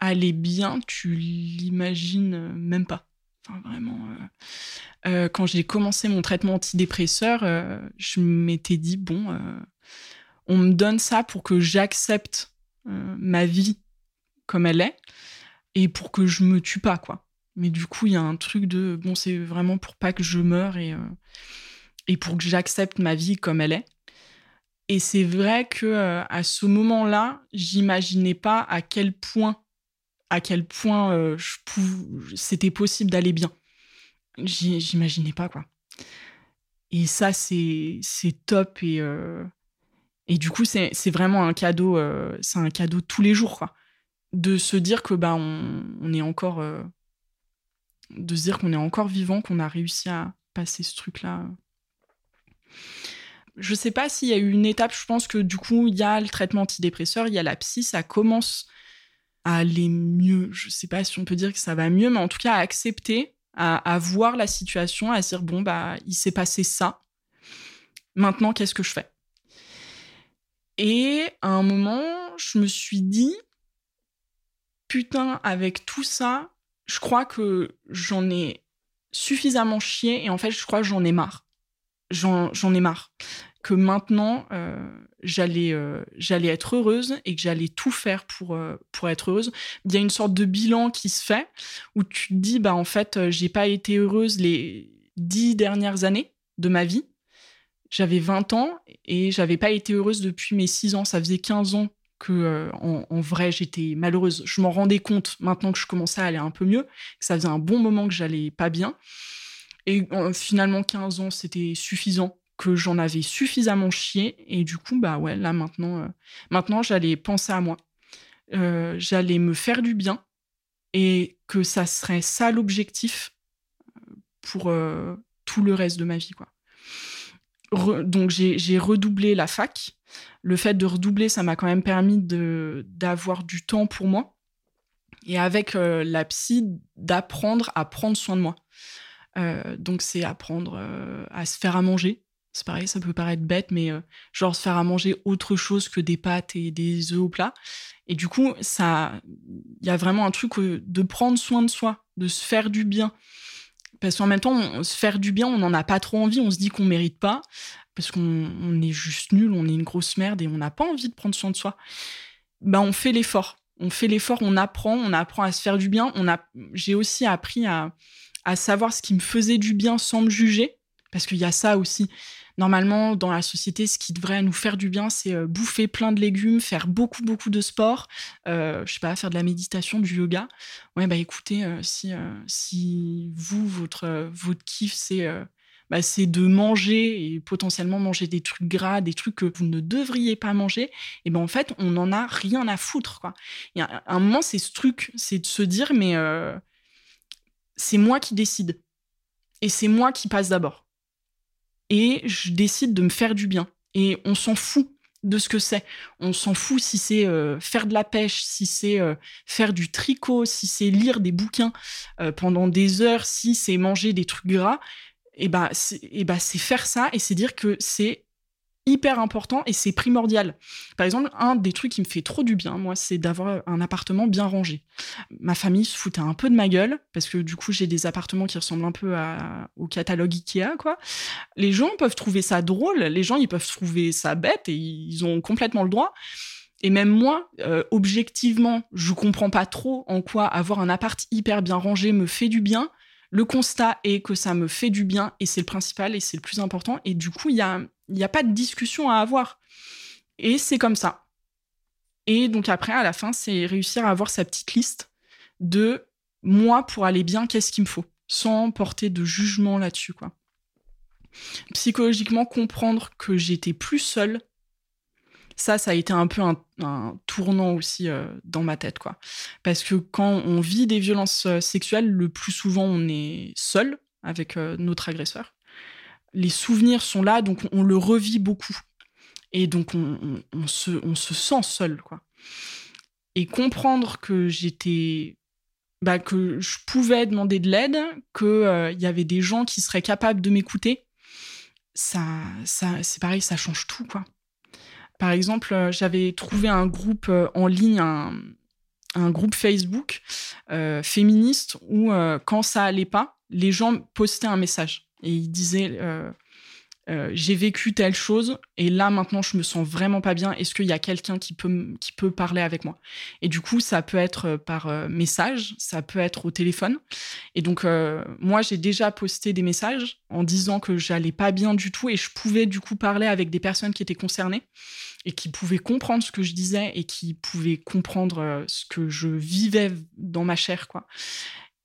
aller bien, tu l'imagines euh, même pas. Enfin, vraiment. Euh, euh, quand j'ai commencé mon traitement antidépresseur, je m'étais dit bon, on me donne ça pour que j'accepte ma vie comme elle est et pour que je me tue pas, quoi. Mais du coup, il y a un truc de bon, c'est vraiment pour pas que je meure et, et pour que j'accepte ma vie comme elle est. Et c'est vrai que à ce moment-là, j'imaginais pas à quel point à quel point euh, c'était possible d'aller bien. J'imaginais pas, quoi. Et ça, c'est top. Et, euh, et du coup, c'est vraiment un cadeau. Euh, c'est un cadeau tous les jours, quoi. De se dire que bah, on, est encore de se dire qu'on est encore vivant, qu'on a réussi à passer ce truc-là. Je sais pas s'il y a eu une étape, je pense que du coup, il y a le traitement antidépresseur, il y a la psy, ça commence aller mieux. Je sais pas si on peut dire que ça va mieux, mais en tout cas, accepter, à, voir la situation, à dire, bon, bah, il s'est passé ça. Maintenant, qu'est-ce que je fais? Et à un moment, je me suis dit, putain, avec tout ça, je crois que j'en ai suffisamment chié et en fait, je crois que j'en ai marre. J'en ai marre. Que maintenant, euh, j'allais euh, j'allais être heureuse et que j'allais tout faire pour, euh, pour être heureuse. Il y a une sorte de bilan qui se fait où tu te dis, bah en fait, j'ai pas été heureuse les dix dernières années de ma vie. J'avais 20 ans et j'avais pas été heureuse depuis mes 6 ans. Ça faisait 15 ans que euh, en, vrai j'étais malheureuse. Je m'en rendais compte maintenant que je commençais à aller un peu mieux, que ça faisait un bon moment que j'allais pas bien. Et finalement 15 ans c'était suffisant, que j'en avais suffisamment chié. Et du coup bah ouais là maintenant, euh, maintenant j'allais penser à moi, j'allais me faire du bien et que ça serait ça l'objectif pour tout le reste de ma vie quoi. donc j'ai redoublé la fac le fait de redoubler, ça m'a quand même permis d'avoir du temps pour moi. Et avec euh, la psy, d'apprendre à prendre soin de moi. Euh, donc, c'est apprendre euh, à se faire à manger. C'est pareil, ça peut paraître bête, mais genre se faire à manger autre chose que des pâtes et des œufs au plat. Et du coup, ça, il y a vraiment un truc de prendre soin de soi, de se faire du bien. Parce qu'en même temps, se faire du bien, on n'en a pas trop envie, on se dit qu'on mérite pas parce qu'on est juste nul, on est une grosse merde et on n'a pas envie de prendre soin de soi, bah on fait l'effort. On fait l'effort, on apprend, on apprend à se faire du bien. On a, j'ai aussi appris à, à savoir ce qui me faisait du bien sans me juger, parce qu'il y a ça aussi. Normalement, dans la société, ce qui devrait nous faire du bien, c'est euh, bouffer plein de légumes, faire beaucoup, beaucoup de sport, euh, je sais pas, faire de la méditation, du yoga. Ouais, bah écoutez, euh, si, euh, si vous, votre, votre kiff, c'est bah, de manger et potentiellement manger des trucs gras, des trucs que vous ne devriez pas manger, et ben en fait, on n'en a rien à foutre. A un moment, c'est ce truc, c'est de se dire, mais c'est moi qui décide. Et c'est moi qui passe d'abord. Et je décide de me faire du bien. Et on s'en fout de ce que c'est. On s'en fout si c'est euh, faire de la pêche, si c'est euh, faire du tricot, si c'est lire des bouquins pendant des heures, si c'est manger des trucs gras et bah c'est bah, faire ça et c'est dire que c'est hyper important et c'est primordial. Par exemple, un des trucs qui me fait trop du bien, moi, c'est d'avoir un appartement bien rangé. Ma famille se foutait un peu de ma gueule parce que du coup, j'ai des appartements qui ressemblent un peu au catalogue Ikea, quoi. Les gens peuvent trouver ça drôle, les gens ils peuvent trouver ça bête et ils ont complètement le droit. Et même moi, euh, objectivement, je comprends pas trop en quoi avoir un appart hyper bien rangé me fait du bien. Le constat est que ça me fait du bien et c'est le principal et c'est le plus important. Et du coup, il n'y a, y a pas de discussion à avoir. Et c'est comme ça. Et donc après, à la fin, c'est réussir à avoir sa petite liste de moi pour aller bien, qu'est-ce qu'il me faut, sans porter de jugement là-dessus, quoi. Psychologiquement, comprendre que j'étais plus seule ça, ça a été un peu un, tournant aussi euh, dans ma tête, quoi. Parce que quand on vit des violences euh, sexuelles, le plus souvent, on est seul avec euh, notre agresseur. Les souvenirs sont là, donc on, le revit beaucoup. Et donc, on, se, on se sent seul, quoi. Et comprendre que j'étais bah, que je pouvais demander de l'aide, qu'il il y avait des gens qui seraient capables de m'écouter, ça, ça c'est pareil, ça change tout, quoi. Par exemple, euh, j'avais trouvé un groupe euh, en ligne, un, groupe Facebook euh, féministe où, quand ça allait pas, les gens postaient un message et ils disaient j'ai vécu telle chose et là maintenant je me sens vraiment pas bien. Est-ce qu'il y a quelqu'un qui peut qui peut parler avec moi? Et du coup ça peut être euh, par euh, message, ça peut être au téléphone. Et donc moi j'ai déjà posté des messages en disant que j'allais pas bien du tout et je pouvais du coup parler avec des personnes qui étaient concernées et qui pouvaient comprendre ce que je disais et qui pouvaient comprendre ce que je vivais dans ma chair quoi.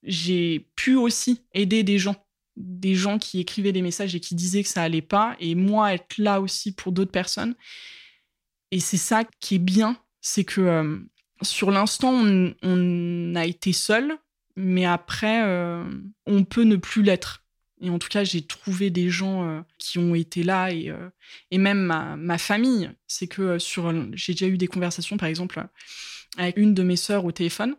J'ai pu aussi aider des gens des gens qui écrivaient des messages et qui disaient que ça allait pas, et moi être là aussi pour d'autres personnes. Et c'est ça qui est bien, c'est que euh, sur l'instant, on, a été seul, mais après, on peut ne plus l'être. Et en tout cas, j'ai trouvé des gens qui ont été là et, et même ma, ma famille. C'est que sur, j'ai déjà eu des conversations, par exemple, avec une de mes sœurs au téléphone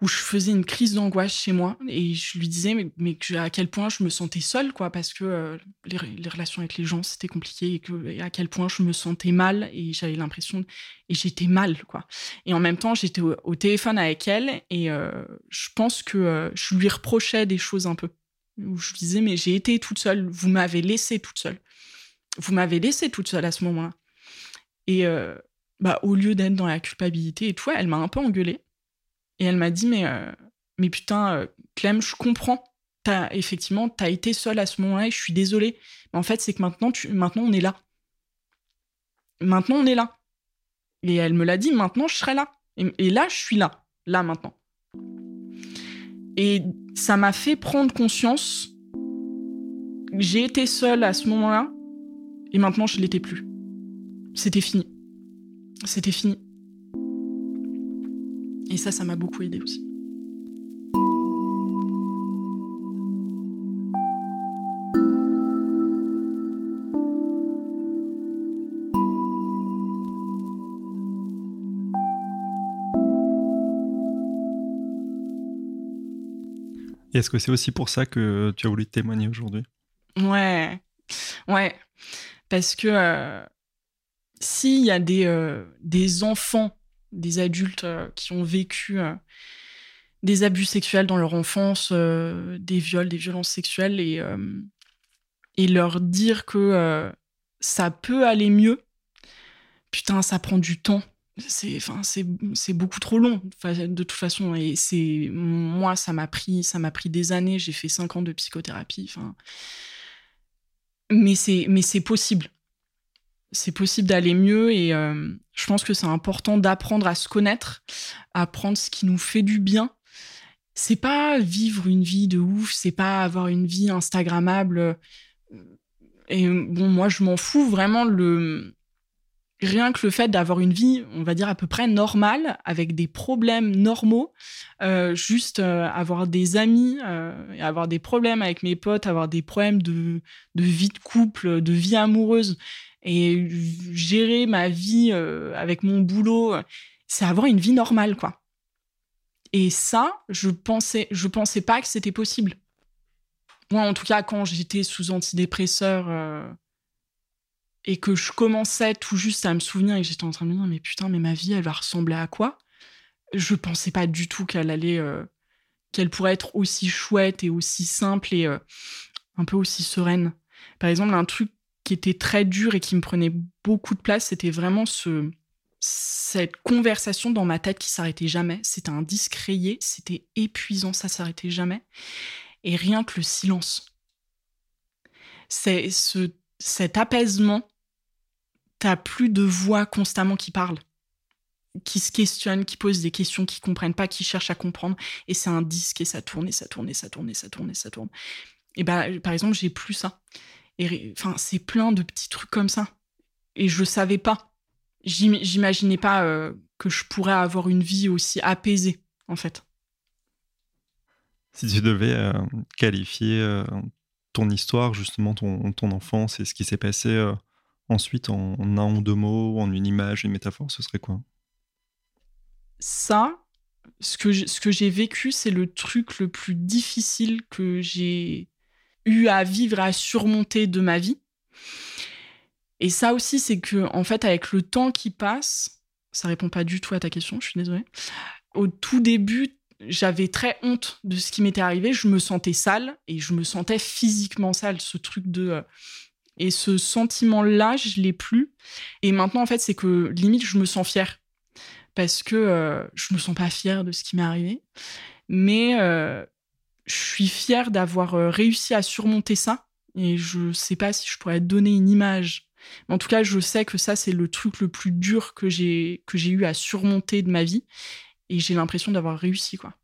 où je faisais une crise d'angoisse chez moi et je lui disais mais, à quel point je me sentais seule quoi parce que euh, les, relations avec les gens c'était compliqué et à quel point je me sentais mal et j'avais l'impression et j'étais mal quoi. Et en même temps j'étais au, téléphone avec elle et euh, je pense que euh, je lui reprochais des choses un peu où je lui disais mais j'ai été toute seule vous m'avez laissée toute seule. Vous m'avez laissée toute seule à ce moment-là. Et bah au lieu d'être dans la culpabilité et tout elle m'a un peu engueulée et elle m'a dit, mais, euh, putain, euh, Clem, je comprends. Effectivement, tu as été seule à ce moment-là et je suis désolée. Mais en fait, c'est que maintenant, tu, maintenant, on est là. Maintenant, on est là. Et elle me l'a dit, maintenant, je serai là. Et, là, je suis là. Là, maintenant. Et ça m'a fait prendre conscience. J'ai été seule à ce moment-là. Et maintenant, je l'étais plus. C'était fini. C'était fini. Et ça, ça m'a beaucoup aidé aussi. Et est-ce que c'est aussi pour ça que tu as voulu témoigner aujourd'hui? Ouais, ouais. Parce que euh, s'il y a des, euh, des enfants des adultes euh, qui ont vécu euh, des abus sexuels dans leur enfance, euh, des viols, des violences sexuelles, et, et leur dire que ça peut aller mieux, putain, ça prend du temps. C'est, enfin, c'est, beaucoup trop long, de toute façon. Et c'est, moi, ça m'a pris, ça m'a pris des années. J'ai fait cinq ans de psychothérapie. Enfin, mais c'est, mais c'est possible c'est possible d'aller mieux et euh, je pense que c'est important d'apprendre à se connaître, apprendre ce qui nous fait du bien. C'est pas vivre une vie de ouf, c'est pas avoir une vie instagrammable. Et bon, moi, je m'en fous vraiment le rien que le fait d'avoir une vie, on va dire à peu près normale, avec des problèmes normaux, euh, juste euh, avoir des amis, avoir des problèmes avec mes potes, avoir des problèmes de, de vie de couple, de vie amoureuse, et gérer ma vie euh, avec mon boulot, c'est avoir une vie normale, quoi. Et ça, je pensais, je pensais pas que c'était possible. Moi, en tout cas, quand j'étais sous antidépresseur euh, et que je commençais tout juste à me souvenir et que j'étais en train de me dire, mais putain, mais ma vie, elle va ressembler à quoi? Je pensais pas du tout qu'elle allait, euh, qu'elle pourrait être aussi chouette et aussi simple et un peu aussi sereine. Par exemple, un truc qui était très dur et qui me prenait beaucoup de place, c'était vraiment ce, cette conversation dans ma tête qui s'arrêtait jamais. C'était un disque rayé, c'était épuisant, ça s'arrêtait jamais. Et rien que le silence. C'est ce, cet apaisement. T'as plus de voix constamment qui parlent, qui se questionnent, qui posent des questions, qui comprennent pas, qui cherchent à comprendre. Et c'est un disque et ça tourne et ça tourne et ça tourne et ça tourne et ça tourne. Et ben, par exemple, j'ai plus ça enfin, c'est plein de petits trucs comme ça. Et je savais pas. J'imaginais pas euh, que je pourrais avoir une vie aussi apaisée, en fait. Si tu devais euh, qualifier euh, ton histoire, justement, ton, ton, enfance et ce qui s'est passé ensuite en, un ou deux mots, en une image, une métaphore, ce serait quoi? Ça, ce que j'ai vécu, c'est le truc le plus difficile que j'ai eu à vivre, à surmonter de ma vie. Et ça aussi, c'est que, en fait, avec le temps qui passe, ça répond pas du tout à ta question, je suis désolée. Au tout début, j'avais très honte de ce qui m'était arrivé. Je me sentais sale et je me sentais physiquement sale, ce truc de. Euh, et ce sentiment-là, je l'ai plus. Et maintenant, en fait, c'est que limite, je me sens fière. Parce que euh, je me sens pas fière de ce qui m'est arrivé. Mais euh, je suis fière d'avoir euh, réussi à surmonter ça. Et je sais pas si je pourrais donner une image. Mais en tout cas, je sais que ça, c'est le truc le plus dur que j'ai, que j'ai eu à surmonter de ma vie. Et j'ai l'impression d'avoir réussi, quoi.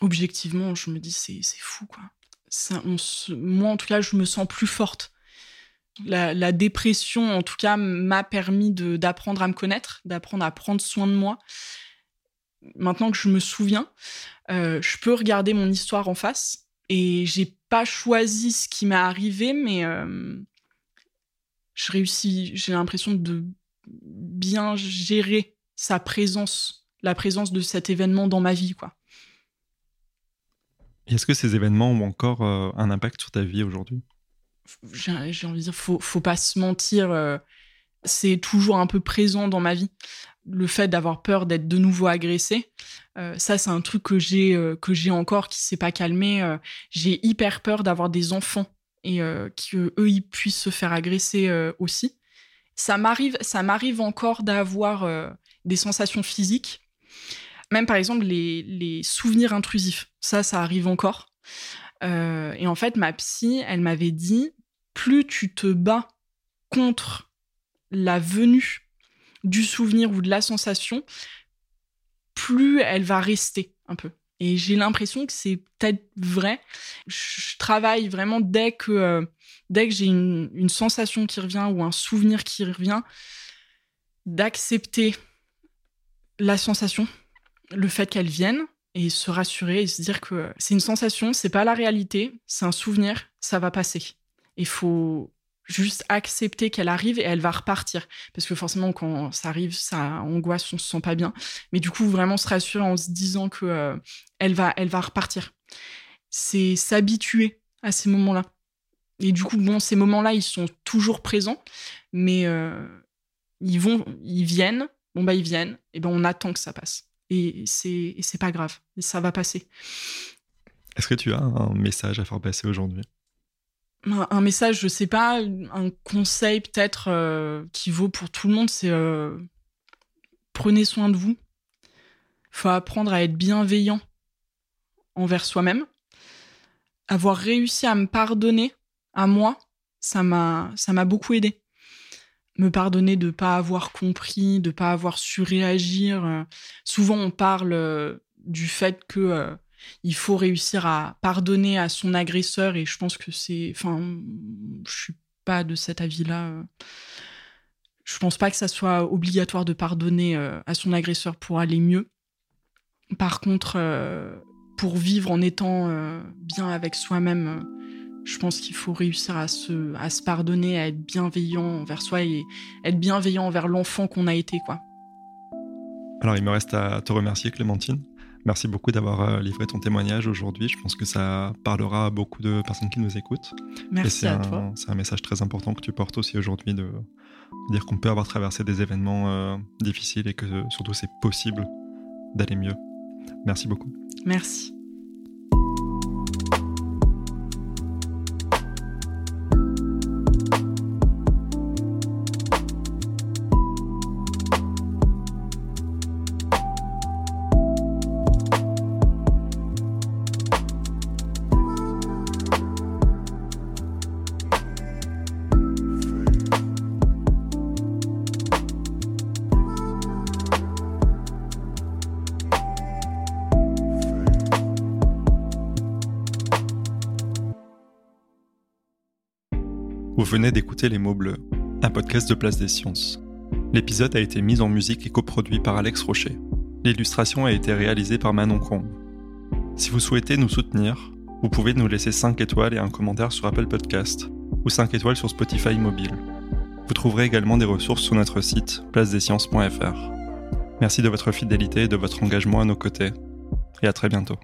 Objectivement, je me dis, c'est, fou, quoi. Ça, on moi, en tout cas, je me sens plus forte. La, la dépression, en tout cas, m'a permis d'apprendre à me connaître, d'apprendre à prendre soin de moi maintenant que je me souviens, euh, je peux regarder mon histoire en face et j'ai pas choisi ce qui m'est arrivé, mais euh, je réussis, j'ai l'impression de bien gérer sa présence, la présence de cet événement dans ma vie, quoi. Est-ce que ces événements ont encore euh, un impact sur ta vie aujourd'hui? J'ai envie de dire, faut, faut pas se mentir, euh, c'est toujours un peu présent dans ma vie. Le fait d'avoir peur d'être de nouveau agressé, euh, ça c'est un truc que j'ai que j'ai encore qui s'est pas calmé. j'ai hyper peur d'avoir des enfants et qu'eux ils puissent se faire agresser aussi. Ça m'arrive, ça m'arrive encore d'avoir des sensations physiques même par exemple les, souvenirs intrusifs, ça, ça arrive encore. Euh, et en fait, ma psy, elle m'avait dit, plus tu te bats contre la venue du souvenir ou de la sensation, plus elle va rester un peu. Et j'ai l'impression que c'est peut-être vrai. Je travaille vraiment dès que, euh, dès que j'ai une, une, sensation qui revient ou un souvenir qui revient, d'accepter la sensation, le fait qu'elle vienne et se rassurer et se dire que c'est une sensation, c'est pas la réalité, c'est un souvenir, ça va passer. Il faut juste accepter qu'elle arrive et elle va repartir. Parce que forcément, quand ça arrive, ça angoisse, on se sent pas bien. Mais du coup, vraiment se rassurer en se disant que euh, elle, va, elle va repartir. C'est s'habituer à ces moments-là. Et du coup, bon, ces moments-là, ils sont toujours présents, mais euh, ils vont, ils viennent. Bon bah ils viennent, et ben on attend que ça passe et c'est c'est pas grave, ça va passer. Est-ce que tu as un message à faire passer aujourd'hui? Un message, je sais pas, un conseil peut-être euh, qui vaut pour tout le monde, c'est euh, prenez soin de vous. Faut apprendre à être bienveillant envers soi-même. Avoir réussi à me pardonner à moi, ça m'a ça m'a beaucoup aidé me pardonner de pas avoir compris, de pas avoir su réagir. Euh, souvent, on parle du fait que il faut réussir à pardonner à son agresseur, et je pense que c'est, enfin, je suis pas de cet avis-là. Je pense pas que ça soit obligatoire de pardonner à son agresseur pour aller mieux. Par contre, pour vivre en étant bien avec soi-même je pense qu'il faut réussir à se, à se pardonner, à être bienveillant envers soi et être bienveillant envers l'enfant qu'on a été, quoi. Alors, il me reste à te remercier, Clémentine. Merci beaucoup d'avoir euh, livré ton témoignage aujourd'hui. Je pense que ça parlera à beaucoup de personnes qui nous écoutent. Merci à toi. C'est un message très important que tu portes aussi aujourd'hui de dire qu'on peut avoir traversé des événements euh, difficiles et que surtout c'est possible d'aller mieux. Merci beaucoup. Merci. Venez d'écouter Les mots bleus, un podcast de Place des Sciences. L'épisode a été mis en musique et coproduit par Alex Rocher. L'illustration a été réalisée par Manon Combe. Si vous souhaitez nous soutenir, vous pouvez nous laisser 5 étoiles et un commentaire sur Apple Podcast ou 5 étoiles sur Spotify mobile. Vous trouverez également des ressources sur notre site placedesciences.fr. Merci de votre fidélité et de votre engagement à nos côtés, et à très bientôt.